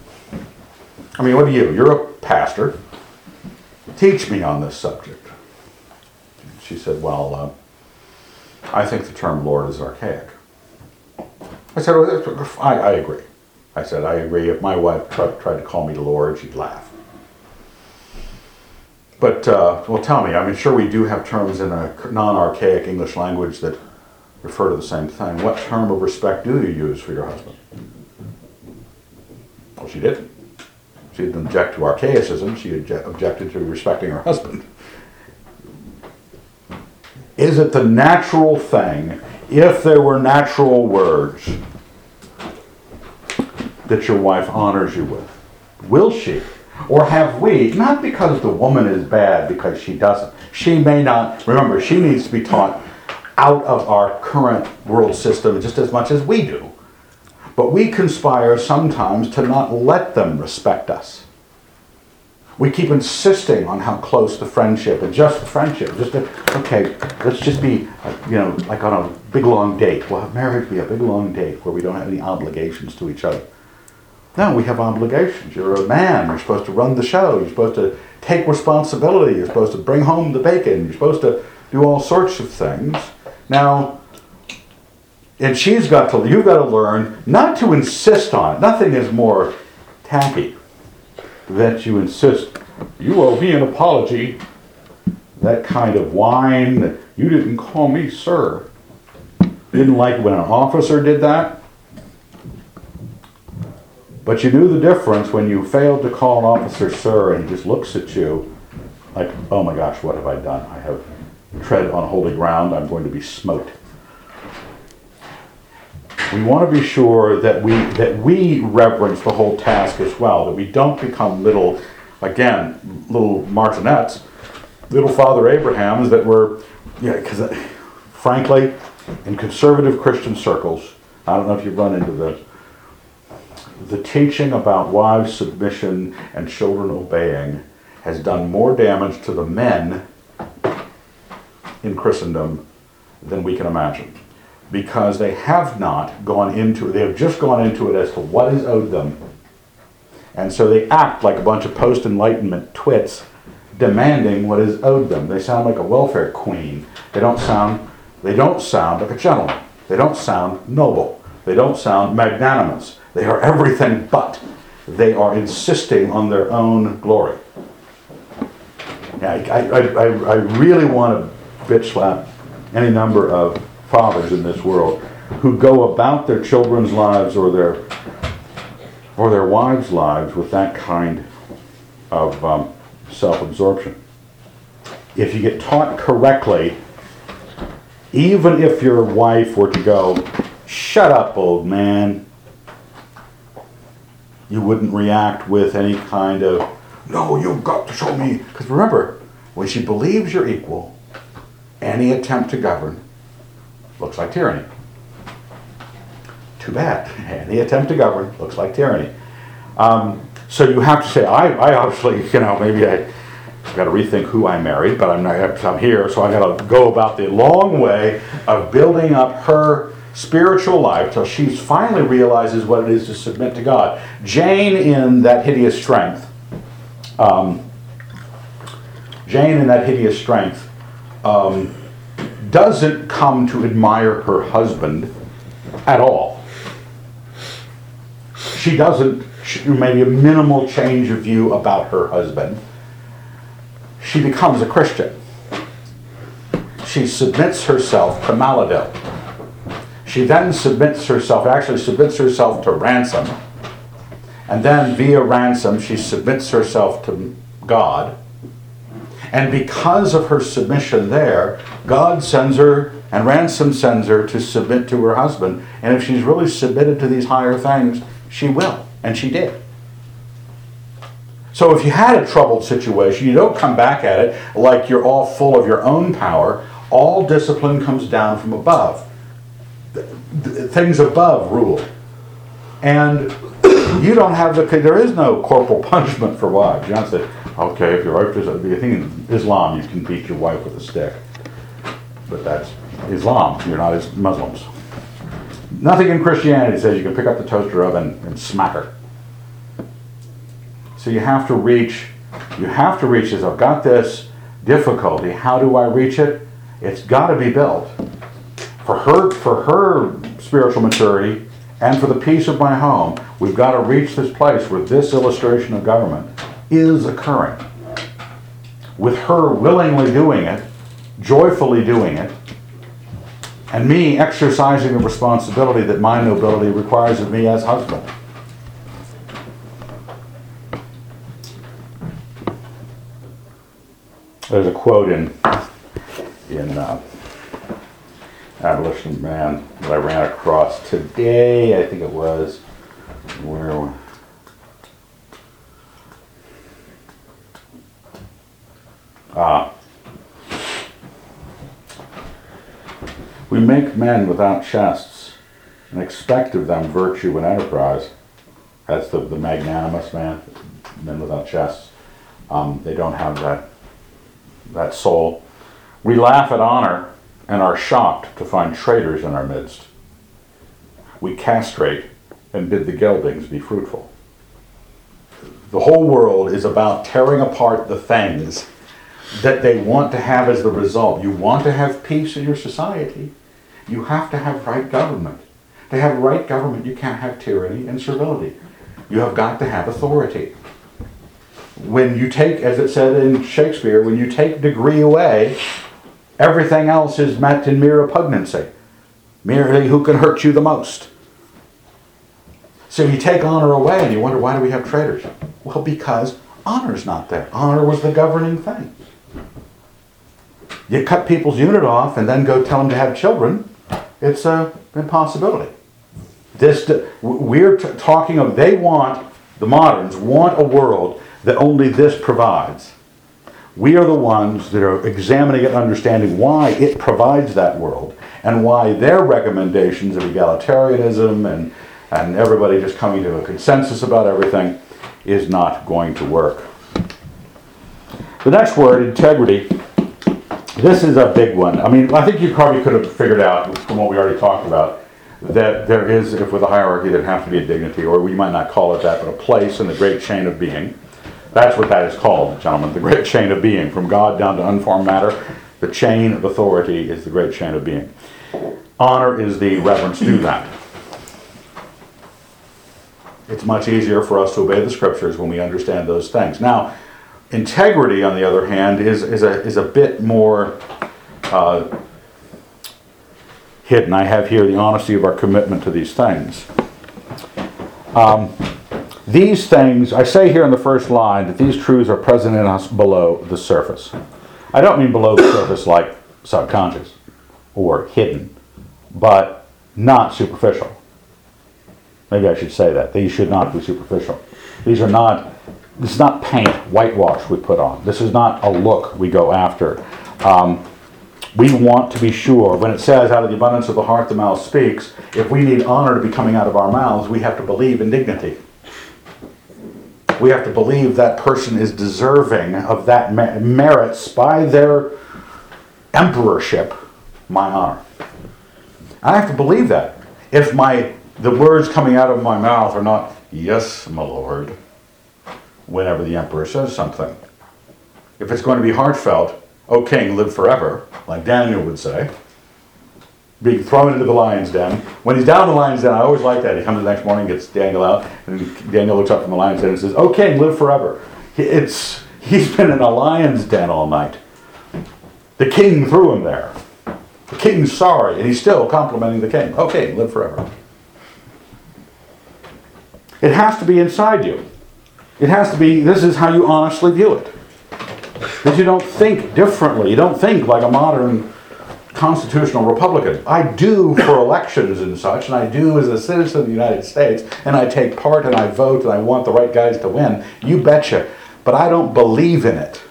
I mean, what do you? You're a pastor. Teach me on this subject. She said, Well, uh, I think the term Lord is archaic. I said, well, I, I agree. I said, I agree. If my wife tried, tried to call me Lord, she'd laugh. But, uh, well, tell me, I mean, sure, we do have terms in a non archaic English language that refer to the same thing. What term of respect do you use for your husband? Well, she didn't. She didn't object to archaicism, she objected to respecting her husband. Is it the natural thing, if there were natural words, that your wife honors you with? Will she? Or have we, not because the woman is bad, because she doesn't. She may not, remember, she needs to be taught out of our current world system just as much as we do. But we conspire sometimes to not let them respect us. We keep insisting on how close the friendship and just the friendship, just okay, let's just be, uh, you know, like on a big long date. We'll have marriage be a big long date where we don't have any obligations to each other. No, we have obligations. You're a man. You're supposed to run the show. You're supposed to take responsibility. You're supposed to bring home the bacon. You're supposed to do all sorts of things. Now, and she's got to, you've got to learn not to insist on it. Nothing is more tacky that you insist, you owe me an apology. That kind of whine that you didn't call me sir. Didn't like when an officer did that. But you knew the difference when you failed to call an officer sir and he just looks at you like, oh my gosh, what have I done? I have tread on holy ground. I'm going to be smote. We want to be sure that we that we reverence the whole task as well. That we don't become little, again, little martinets, little Father Abrahams that were, yeah. Because uh, frankly, in conservative Christian circles, I don't know if you've run into this. The teaching about wives' submission and children obeying has done more damage to the men in Christendom than we can imagine. Because they have not gone into it, they have just gone into it as to what is owed them. And so they act like a bunch of post Enlightenment twits demanding what is owed them. They sound like a welfare queen. They don't sound they don't sound like a gentleman. They don't sound noble. They don't sound magnanimous. They are everything but. They are insisting on their own glory. I, I, I, I really want to bitch slap any number of fathers in this world who go about their children's lives or their or their wives' lives with that kind of um, self-absorption. If you get taught correctly, even if your wife were to go, "Shut up, old man," you wouldn't react with any kind of, "No, you've got to show me." Because remember, when she believes you're equal, any attempt to govern looks like tyranny. Too bad. Any attempt to govern looks like tyranny. Um, so you have to say, I, I obviously, you know, maybe I got to rethink who I married, but I'm not. I'm here, so I got to go about the long way of building up her spiritual life till she finally realizes what it is to submit to God. Jane, in that hideous strength, um, Jane, in that hideous strength, um, doesn't come to admire her husband at all. She doesn't, she, maybe a minimal change of view about her husband. She becomes a Christian. She submits herself to Maleldil. She then submits herself, actually submits herself to ransom. And then via ransom, she submits herself to God. And because of her submission there, God sends her and ransom sends her to submit to her husband. And if she's really submitted to these higher things, she will. And she did. So if you had a troubled situation, you don't come back at it like you're all full of your own power. All discipline comes down from above. Th- th- Things above rule. And you don't have the, there is no corporal punishment for wives. Don't say, okay, if your wife does, I think in Islam you can beat your wife with a stick. But that's Islam, you're not as Muslims. Nothing in Christianity says you can pick up the toaster oven and smack her. So you have to reach, you have to reach this. I've got this difficulty. How do I reach it? It's got to be built for her, for her spiritual maturity and for the peace of my home. We've got to reach this place where this illustration of government is occurring. With her willingly doing it, joyfully doing it, and me exercising the responsibility that my nobility requires of me as husband. There's a quote in in uh, Abolition Man that I ran across today. I think it was where. Ah. We make men without chests and expect of them virtue and enterprise. That's the, the magnanimous man, men without chests. Um, they don't have that that soul. We laugh at honor and are shocked to find traitors in our midst. We castrate and bid the geldings be fruitful. The whole world is about tearing apart the things that they want to have as the result. You want to have peace in your society, you have to have right government. To have right government, you can't have tyranny and servility. You have got to have authority when you take, as it said in Shakespeare, when you take degree away, everything else is met in mere repugnancy. Merely who can hurt you the most. So you take honor away and you wonder why do we have traitors? Well, because honor's not there. Honor was the governing thing. You cut people's unit off and then go tell them to have children, it's an impossibility. This, we're t- talking of, they want, the moderns want a world that only this provides. We are the ones that are examining and understanding why it provides that world and why their recommendations of egalitarianism and, and everybody just coming to a consensus about everything is not going to work. The next word, integrity, this is a big one. I mean, I think you probably could have figured out from what we already talked about that there is, if with a hierarchy, there'd have to be a dignity, or we might not call it that, but a place in the great chain of being. That's what that is called, gentlemen, the great chain of being. From God down to unformed matter, the chain of authority is the great chain of being. Honor is the reverence due that. It's much easier for us to obey the scriptures when we understand those things. Now, integrity, on the other hand, is, is, a, is a bit more uh, hidden. I have here the honesty of our commitment to these things. Um, these things, I say here in the first line that these truths are present in us below the surface. I don't mean below the surface like subconscious or hidden, but not superficial. Maybe I should say that. These should not be superficial. These are not, this is not paint, whitewash we put on. This is not a look we go after. Um, we want to be sure, when it says, out of the abundance of the heart the mouth speaks, if we need honor to be coming out of our mouths, we have to believe in dignity we have to believe that person is deserving of that merits by their emperorship my honor. I have to believe that. If my the words coming out of my mouth are not yes, my lord, whenever the emperor says something. If it's going to be heartfelt, O king, live forever, like Daniel would say, being thrown into the lion's den. When he's down in the lion's den, I always like that. He comes the next morning, gets Daniel out, and Daniel looks up from the lion's den and says, "O king, live forever." It's he's been in a lion's den all night. The king threw him there. The king's sorry, and he's still complimenting the king. "O king, live forever." It has to be inside you. It has to be. This is how you honestly view it. that you don't think differently. You don't think like a modern constitutional Republican. I do for elections and such, and I do as a citizen of the United States, and I take part and I vote and I want the right guys to win. You betcha. But I don't believe in it.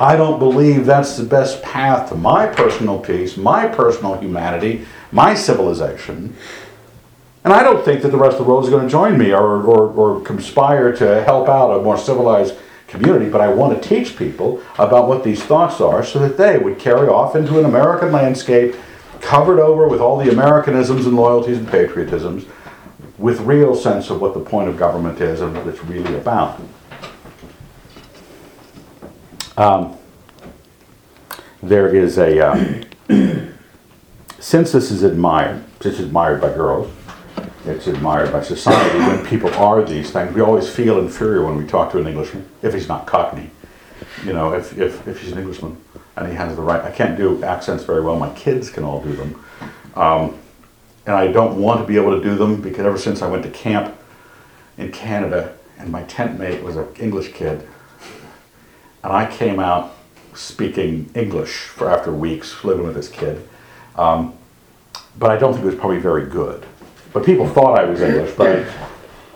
I don't believe that's the best path to my personal peace, my personal humanity, my civilization. And I don't think that the rest of the world is going to join me or, or, or conspire to help out a more civilized community, but I want to teach people about what these thoughts are so that they would carry off into an American landscape covered over with all the Americanisms and loyalties and patriotisms with real sense of what the point of government is and what it's really about. Um, there is a, uh, since this is admired, it's admired by girls, it's admired by society when people are these things. We always feel inferior when we talk to an Englishman, if he's not Cockney. You know, if, if, if he's an Englishman and he has the right, I can't do accents very well, my kids can all do them. Um, and I don't want to be able to do them because ever since I went to camp in Canada and my tent mate was an English kid, and I came out speaking English for after weeks living with this kid. Um, but I don't think it was probably very good. But people thought I was English, but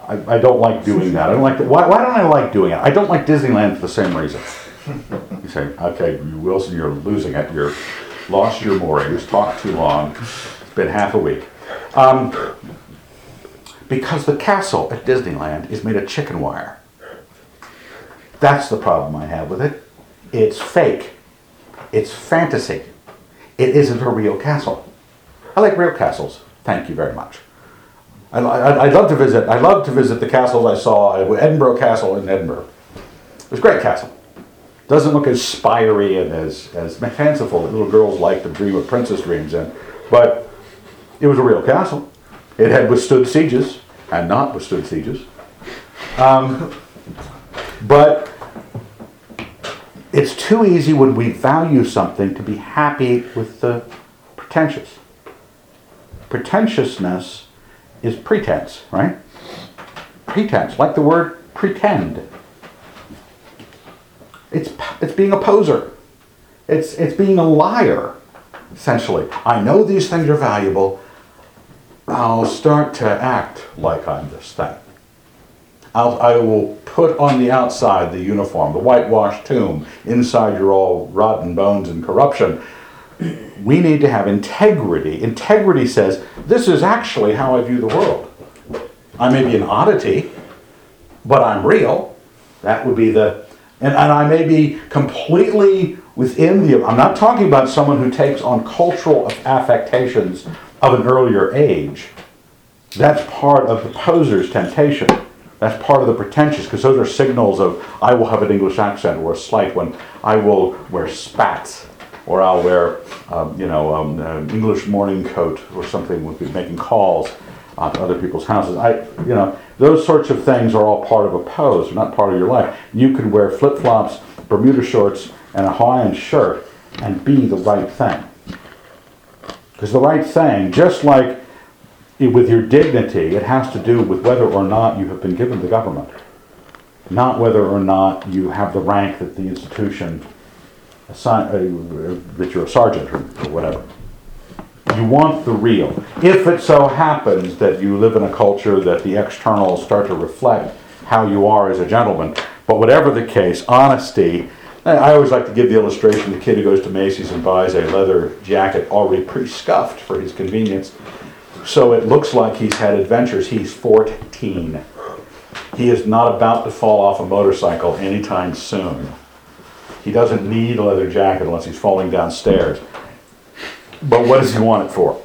I, I, don't like doing that. I don't like that. Why, why don't I like doing it? I don't like Disneyland for the same reason. You say, okay, Wilson, you're losing it. You're lost your moorings. Talked too long. It's been half a week. Um, because the castle at Disneyland is made of chicken wire. That's the problem I have with it. It's fake. It's fantasy. It isn't a real castle. I like real castles. Thank you very much. I, I'd love to visit. I love to visit the castles I saw Edinburgh Castle in Edinburgh. It was a great castle. Doesn't look as spiry and as, as fanciful that little girls like to dream of princess dreams in, but it was a real castle. It had withstood sieges and not withstood sieges. Um, but it's too easy when we value something to be happy with the pretentious. Pretentiousness is pretense, right? Pretense, like the word pretend. It's, it's being a poser. It's, it's being a liar, essentially. I know these things are valuable. I'll start to act like I'm this thing. I'll, I will put on the outside the uniform, the whitewashed tomb. Inside, you're all rotten bones and corruption. We need to have integrity. Integrity says, this is actually how I view the world. I may be an oddity, but I'm real. That would be the, and, and I may be completely within the, I'm not talking about someone who takes on cultural affectations of an earlier age. That's part of the poser's temptation. That's part of the pretentious, because those are signals of I will have an English accent or a slight one. I will wear spats, or I'll wear, um, you know, um, an English morning coat or something. when We'll be making calls uh, to other people's houses. I, you know, those sorts of things are all part of a pose, they're not part of your life. You could wear flip flops, Bermuda shorts, and a Hawaiian shirt and be the right thing. Because the right thing, just like with your dignity, it has to do with whether or not you have been given the government, not whether or not you have the rank that the institution assign, uh, that you're a sergeant or, or whatever. You want the real. If it so happens that you live in a culture that the externals start to reflect how you are as a gentleman, but whatever the case, honesty. I always like to give the illustration the kid who goes to Macy's and buys a leather jacket already pre scuffed for his convenience. So it looks like he's had adventures. He's 14. He is not about to fall off a motorcycle anytime soon. He doesn't need a leather jacket unless he's falling downstairs. But what does he want it for?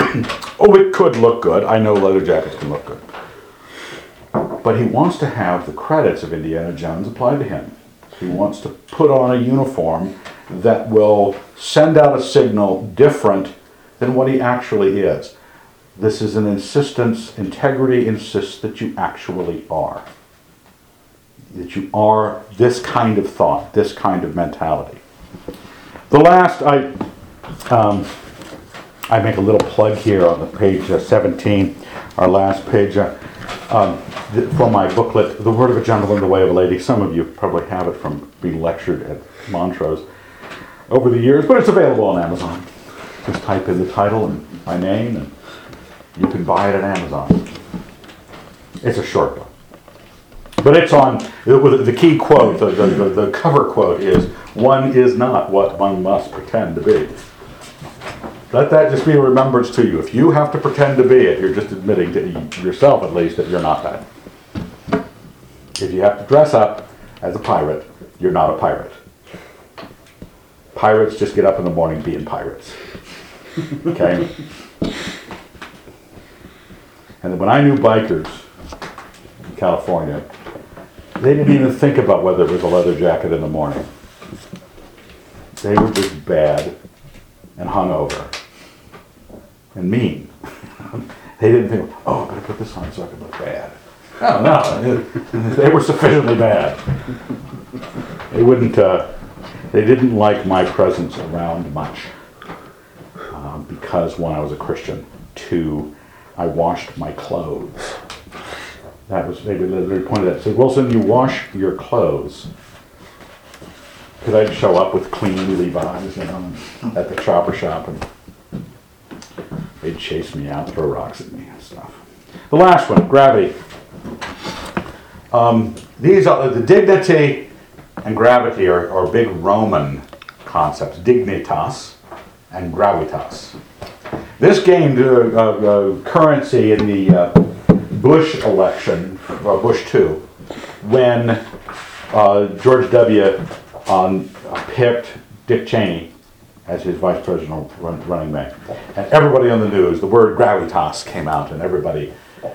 oh, it could look good. I know leather jackets can look good. But he wants to have the credits of Indiana Jones applied to him. He wants to put on a uniform that will send out a signal different than what he actually is. This is an insistence, integrity insists that you actually are. That you are this kind of thought, this kind of mentality. The last, I, um, I make a little plug here on the page uh, 17, our last page. Uh, um, th- for my booklet, The Word of a Gentleman, The Way of a Lady. Some of you probably have it from being lectured at Montrose over the years, but it's available on Amazon. Just type in the title and my name, and you can buy it at Amazon. It's a short book. But it's on, uh, the, the key quote, the, the- the cover quote is, one is not what one must pretend to be. Let that just be a remembrance to you. If you have to pretend to be it, you're just admitting to yourself at least that you're not that. If you have to dress up as a pirate, you're not a pirate. Pirates just get up in the morning being pirates. Okay? And when I knew bikers in California, they didn't even think about whether it was a leather jacket in the morning. They were just bad and hungover and mean. they didn't think, oh, I better put this on so I can look bad. Oh, no, they were sufficiently bad. They wouldn't, uh, they didn't like my presence around much. Um, because one, I was a Christian. Two, I washed my clothes. That was, maybe the very point pointed at, said, Wilson, you wash your clothes. Because I'd show up with clean Levi's, you know, at the chopper shop and they'd chase me out, throw rocks at me and stuff. The last one, gravity. Um, these are, the dignity and gravity are, are big Roman concepts, dignitas and gravitas. This gained uh, uh, uh, currency in the uh, Bush election, uh, Bush 2, when uh, George W. Um, picked Dick Cheney as his vice presidential run, running mate. And everybody on the news, the word gravitas came out, and everybody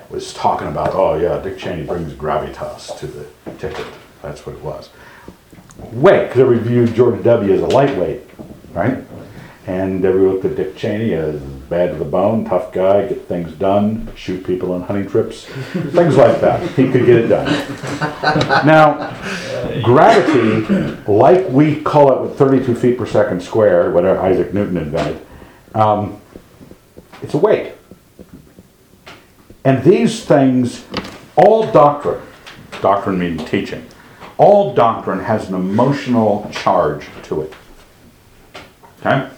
was talking about, oh yeah, Dick Cheney brings gravitas to the ticket. That's what it was. Wait, because everybody viewed George W. as a lightweight, right? And everybody looked at Dick Cheney as bad to the bone, tough guy, get things done, shoot people on hunting trips, things like that. He could get it done. Now, gravity, like we call it with 32 feet per second square, whatever Isaac Newton invented, um, it's a weight. And these things, all doctrine, doctrine meaning teaching, all doctrine has an emotional charge to it. Okay?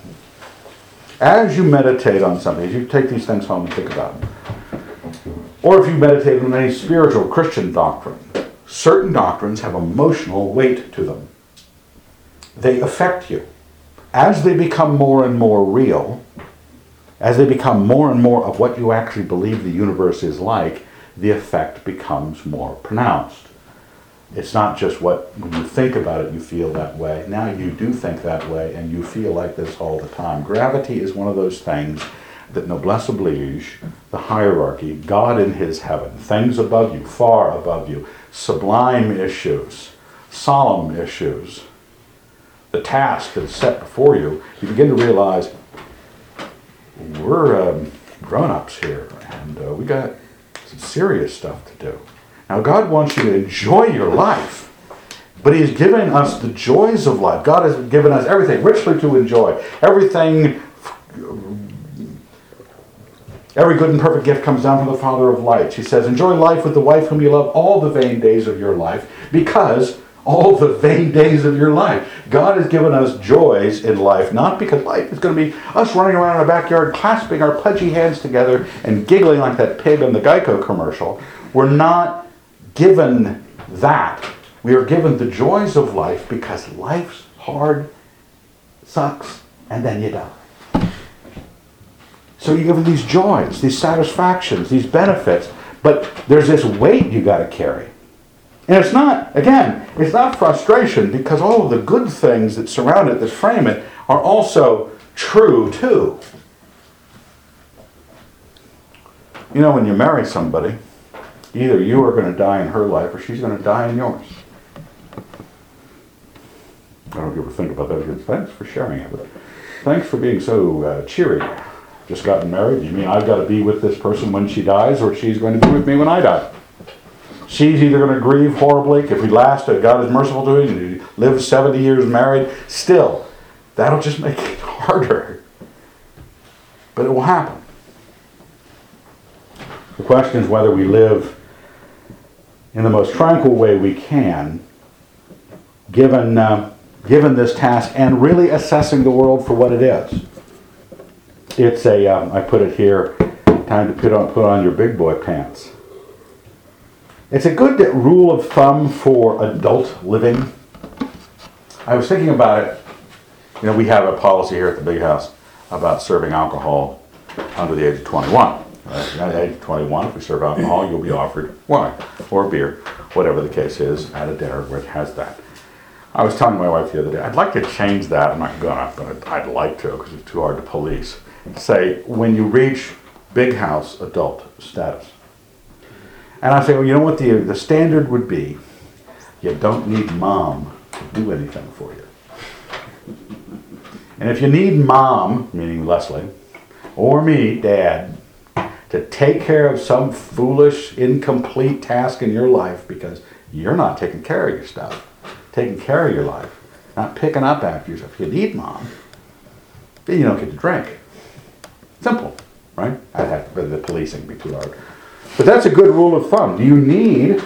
As you meditate on something, as you take these things home and think about them, or if you meditate on any spiritual Christian doctrine, certain doctrines have emotional weight to them. They affect you. As they become more and more real, as they become more and more of what you actually believe the universe is like, the effect becomes more pronounced. It's not just what, when you think about it, you feel that way. Now you do think that way and you feel like this all the time. Gravity is one of those things that noblesse oblige, the hierarchy, God in his heaven, things above you, far above you, sublime issues, solemn issues, the task that is set before you, you begin to realize we're um, grown ups here and uh, we got some serious stuff to do. Now, God wants you to enjoy your life, but He's given us the joys of life. God has given us everything richly to enjoy. Everything, every good and perfect gift comes down from the Father of lights. He says, Enjoy life with the wife whom you love all the vain days of your life, because all the vain days of your life. God has given us joys in life, not because life is going to be us running around in our backyard, clasping our pudgy hands together and giggling like that pig on the Geico commercial. We're not given that. We are given the joys of life because life's hard, sucks, and then you die. So you're given these joys, these satisfactions, these benefits, but there's this weight you got to carry. And it's not, again, it's not frustration because all of the good things that surround it, that frame it, are also true too. You know, when you marry somebody, either you are going to die in her life or she's going to die in yours. I don't ever think about that. Again. Thanks for sharing it. But thanks for being so uh, cheery. Just gotten married. You mean I've got to be with this person when she dies, or she's going to be with me when I die? She's either going to grieve horribly if we last, if God is merciful to you, and you live 70 years married. Still, that'll just make it harder. But it will happen. The question is whether we live in the most tranquil way we can, given, uh, given this task and really assessing the world for what it is. It's a, um, I put it here, time to put on, put on your big boy pants. It's a good rule of thumb for adult living. I was thinking about it. You know, we have a policy here at the big house about serving alcohol under the age of 21. At age 21, if we serve alcohol, you'll be offered wine or beer, whatever the case is, at a dinner it has that. I was telling my wife the other day, I'd like to change that. I'm not gonna, but I'd like to because it's too hard to police. Say, when you reach big house adult status. And I say, well, you know what the, the standard would be? You don't need mom to do anything for you. And if you need mom, meaning Leslie, or me, dad, to take care of some foolish, incomplete task in your life because you're not taking care of your stuff, taking care of your life, not picking up after yourself. You need mom, then you don't get to drink. Simple, right? I'd have the policing be too hard. But that's a good rule of thumb. Do you need,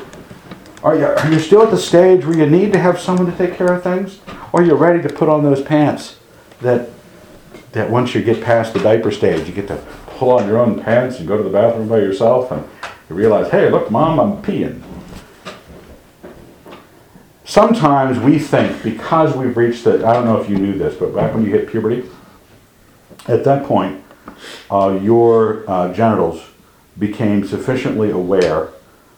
are you, are you still at the stage where you need to have someone to take care of things? Or are you ready to put on those pants that, that once you get past the diaper stage, you get to pull on your own pants and go to the bathroom by yourself and you realize, hey, look, mom, I'm peeing. Sometimes we think because we've reached the, I don't know if you knew this, but back when you hit puberty, at that point, uh, your uh, genitals became sufficiently aware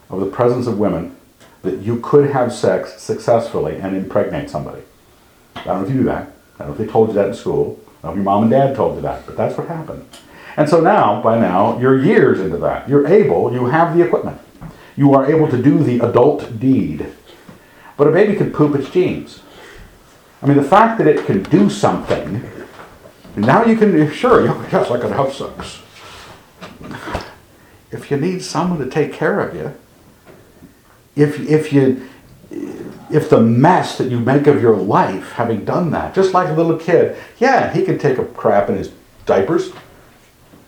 of the presence of women that you could have sex successfully and impregnate somebody. I don't know if you knew that. I don't know if they told you that in school. I don't know if your mom and dad told you that, but that's what happened. And so now, by now, you're years into that. You're able, you have the equipment. You are able to do the adult deed. But a baby can poop its jeans. I mean, the fact that it can do something, now you can, sure, yes, I can have sex. If you need someone to take care of you, if, if you, if the mess that you make of your life having done that, just like a little kid, yeah, he can take a crap in his diapers,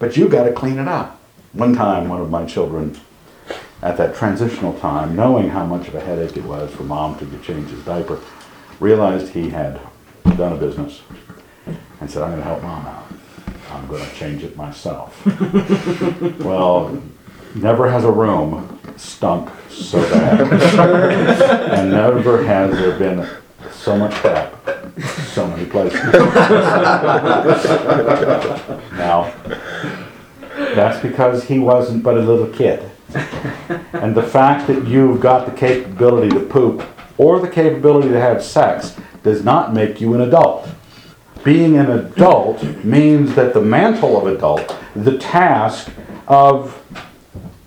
but you got to clean it up. One time, one of my children, at that transitional time, knowing how much of a headache it was for mom to change his diaper, realized he had done a business and said, I'm going to help mom out. I'm going to change it myself. well, never has a room stunk so bad. and never has there been so much crap so many places. now, that's because he wasn't but a little kid. And the fact that you've got the capability to poop or the capability to have sex does not make you an adult. Being an adult means that the mantle of adult, the task of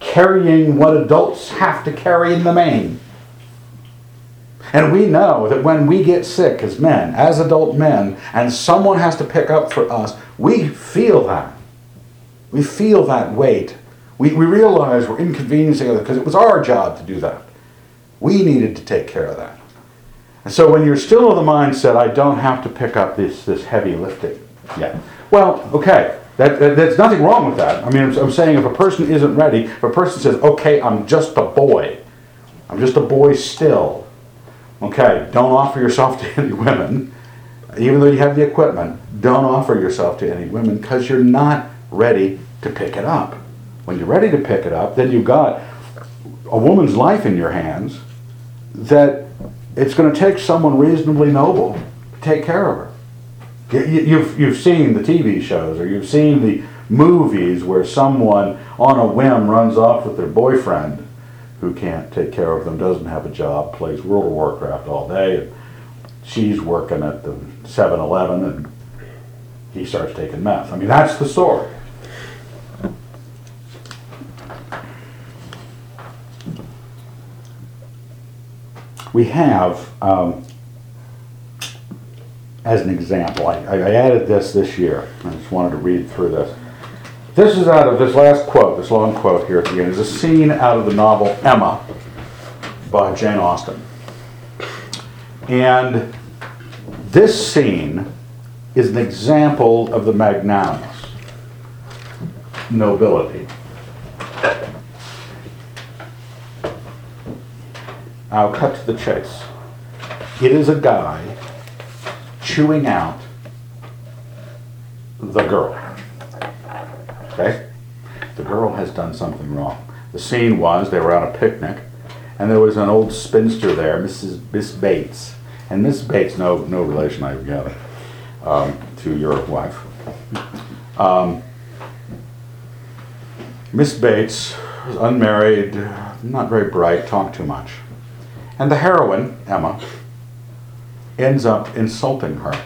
carrying what adults have to carry in the main. And we know that when we get sick as men, as adult men, and someone has to pick up for us, we feel that. We feel that weight. We, we realize we're inconveniencing others because it was our job to do that. We needed to take care of that. And so when you're still of the mindset, I don't have to pick up this, this heavy lifting Yeah. Well, okay, that, that, there's nothing wrong with that. I mean, I'm, I'm saying if a person isn't ready, if a person says, okay, I'm just a boy, I'm just a boy still, okay, don't offer yourself to any women, even though you have the equipment, don't offer yourself to any women because you're not ready to pick it up. When you're ready to pick it up, then you've got a woman's life in your hands that it's going to take someone reasonably noble to take care of her. You- you- You've, you've seen the TV shows or you've seen the movies where someone on a whim runs off with their boyfriend who can't take care of them, doesn't have a job, plays World of Warcraft all day, and she's working at the 7 Eleven and he starts taking meth. I mean, that's the story. We have, um, as an example, I, I added this this year. I just wanted to read through this. This is out of this last quote, this long quote here at the end, is a scene out of the novel Emma by Jane Austen. And this scene is an example of the magnanimous nobility. I'll cut to the chase. It is a guy chewing out the girl. Okay? The girl has done something wrong. The scene was they were on a picnic, and there was an old spinster there, Mrs. Miss Bates. And Miss Bates, no no relation I gather, um, to your wife. Um, Miss Bates was unmarried, not very bright, talked too much. And the heroine, Emma, ends up insulting her.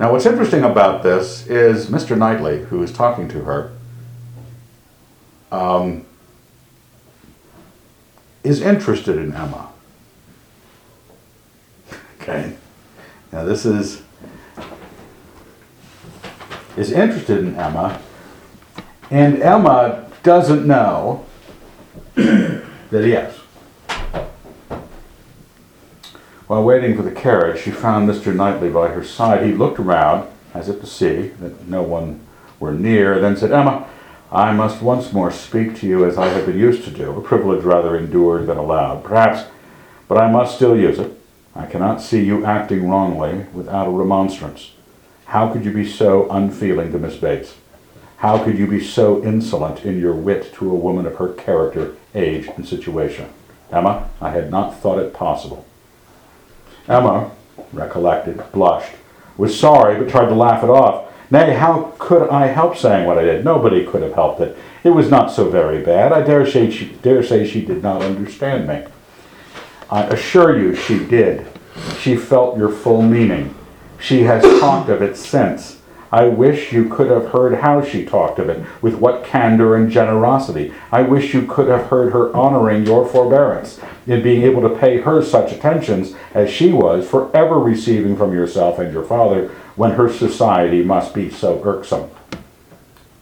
Now, what's interesting about this is Mr. Knightley, who is talking to her, um, is interested in Emma. Okay. Now, this is is interested in Emma, and Emma doesn't know that he is. While waiting for the carriage, she found Mr. Knightley by her side. He looked around, as if to see that no one were near, then said, Emma, I must once more speak to you as I have been used to do, a privilege rather endured than allowed, perhaps, but I must still use it. I cannot see you acting wrongly without a remonstrance. How could you be so unfeeling to Miss Bates? How could you be so insolent in your wit to a woman of her character, age, and situation? Emma, I had not thought it possible. Emma, recollected, blushed, was sorry, but tried to laugh it off. Nay, how could I help saying what I did? Nobody could have helped it. It was not so very bad. I dare say she, dare say she did not understand me. I assure you she did. She felt your full meaning. She has talked of it since. I wish you could have heard how she talked of it, with what candor and generosity. I wish you could have heard her honoring your forbearance in being able to pay her such attentions as she was forever receiving from yourself and your father when her society must be so irksome.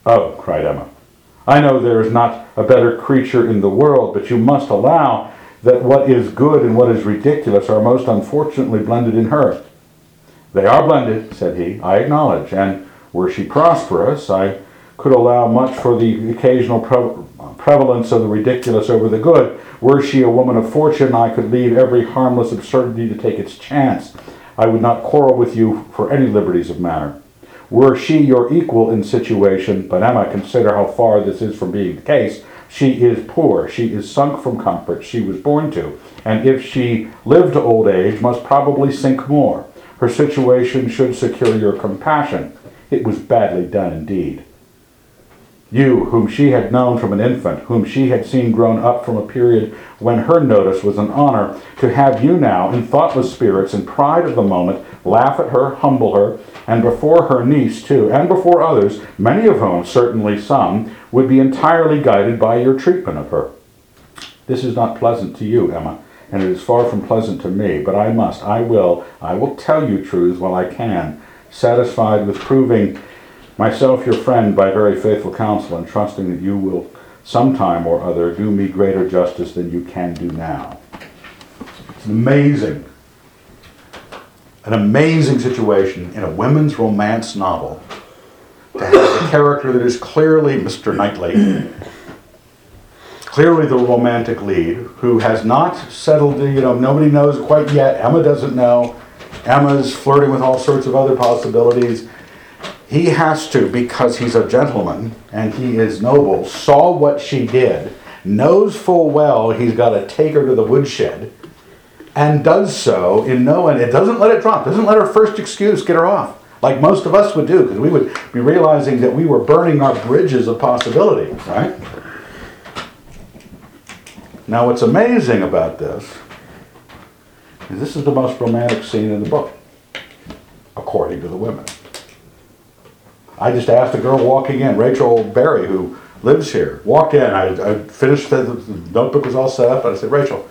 Oh, cried Emma, I know there is not a better creature in the world, but you must allow that what is good and what is ridiculous are most unfortunately blended in her. They are blended, said he, I acknowledge, and were she prosperous, I could allow much for the occasional pre- uh, prevalence of the ridiculous over the good. Were she a woman of fortune, I could leave every harmless absurdity to take its chance. I would not quarrel with you for any liberties of manner. Were she your equal in situation, but Emma, consider how far this is from being the case. She is poor, she is sunk from comfort she was born to, and if she lived to old age, must probably sink more. Her situation should secure your compassion. It was badly done indeed. You, whom she had known from an infant, whom she had seen grown up from a period when her notice was an honor, to have you now, in thoughtless spirits and pride of the moment, laugh at her, humble her, and before her niece too, and before others, many of whom, certainly some, would be entirely guided by your treatment of her. This is not pleasant to you, Emma, and it is far from pleasant to me, but I must, I will, I will tell you truths while I can, satisfied with proving myself your friend by very faithful counsel, and trusting that you will sometime or other do me greater justice than you can do now. It's amazing, an amazing situation in a women's romance novel to have a character that is clearly Mr. Knightley, clearly the romantic lead, who has not settled, you know, nobody knows quite yet. Emma doesn't know. Emma's flirting with all sorts of other possibilities. He has to, because he's a gentleman and he is noble, saw what she did, knows full well he's got to take her to the woodshed, and does so in no and it doesn't let it drop, doesn't let her first excuse get her off, like most of us would do, because we would be realizing that we were burning our bridges of possibility, right? Now, what's amazing about this is this is the most romantic scene in the book, according to the women. I just asked a girl walking in, Rachel Berry, who lives here, walked in. I, I finished, the, the notebook was all set up, and I said, Rachel,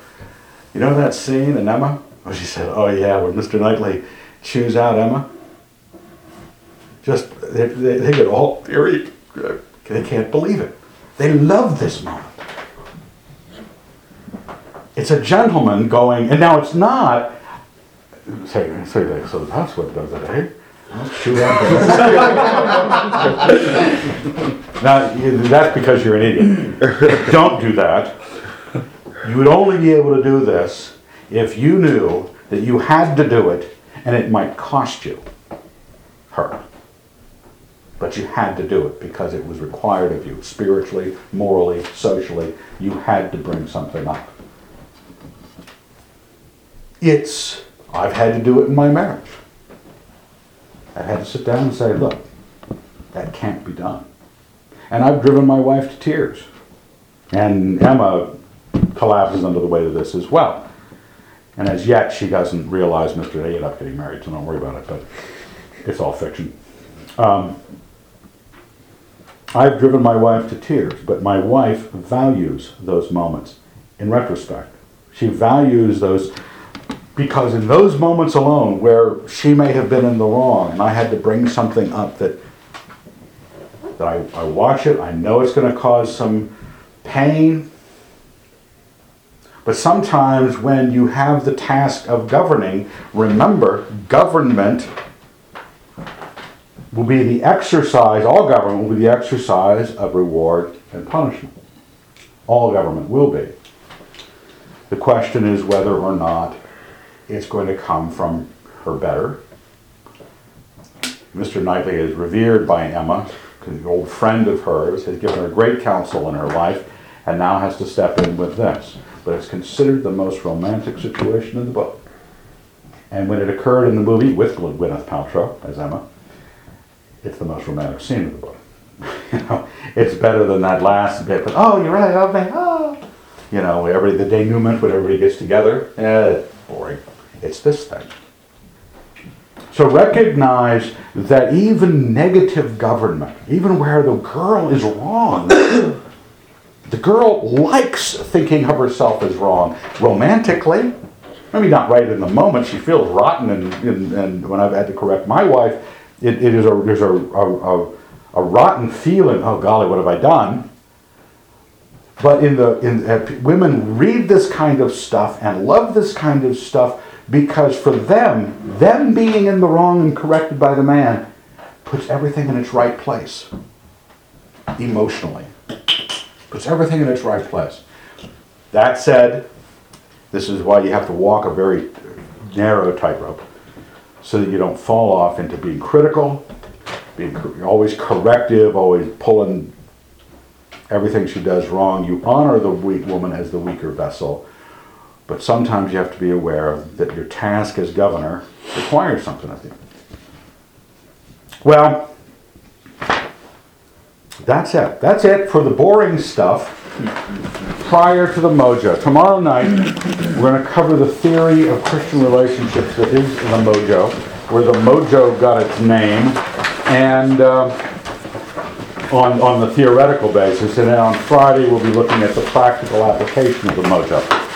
you know that scene in Emma? Oh, she said, Oh, yeah, where Mr. Knightley chews out Emma. Just, they, they, they get all teary. They can't believe it. They love this moment. It's a gentleman going, and now it's not, say, say that, so that's what does it, eh? Now, that's because you're an idiot. Don't do that. You would only be able to do this if you knew that you had to do it and it might cost you her. But you had to do it because it was required of you spiritually, morally, socially. You had to bring something up. It's, I've had to do it in my marriage. I've had to sit down and say, look, that can't be done. And I've driven my wife to tears. And Emma collapses under the weight of this as well. And as yet, she doesn't realize Mr. A ended up getting married, so don't worry about it, but it's all fiction. Um, I've driven my wife to tears, but my wife values those moments in retrospect. She values those because in those moments alone where she may have been in the wrong and I had to bring something up that that I, I watch it, I know it's going to cause some pain. But sometimes when you have the task of governing, remember, government will be the exercise, all government will be the exercise of reward and punishment. All government will be. The question is whether or not it's going to come from her better. Mr. Knightley is revered by Emma, an old friend of hers, has given her great counsel in her life, and now has to step in with this. But it's considered the most romantic situation in the book. And when it occurred in the movie with Gwyneth Paltrow as Emma, it's the most romantic scene of the book. you know, it's better than that last bit. But oh, you really love me? Oh, you know, every the denouement when everybody gets together. Eh, boring. It's this thing. So recognize that even negative government, even where the girl is wrong, the girl likes thinking of herself as wrong romantically. Maybe not right in the moment. She feels rotten, and, and, and when I've had to correct my wife, it, it is a there's a, a, a, rotten feeling. Oh golly, what have I done? But in the in uh, women read this kind of stuff and love this kind of stuff because for them, them being in the wrong and corrected by the man puts everything in its right place emotionally. Puts everything in its right place. That said, this is why you have to walk a very narrow tightrope so that you don't fall off into being critical, being always corrective, always pulling everything she does wrong. You honor the weak woman as the weaker vessel, but sometimes you have to be aware that your task as governor requires something of you. Well, that's it. That's it for the boring stuff prior to the mojo. Tomorrow night, we're going to cover the theory of Christian relationships that is in the mojo, where the mojo got its name, and uh, on, on the theoretical basis. And then on Friday, we'll be looking at the practical application of the mojo.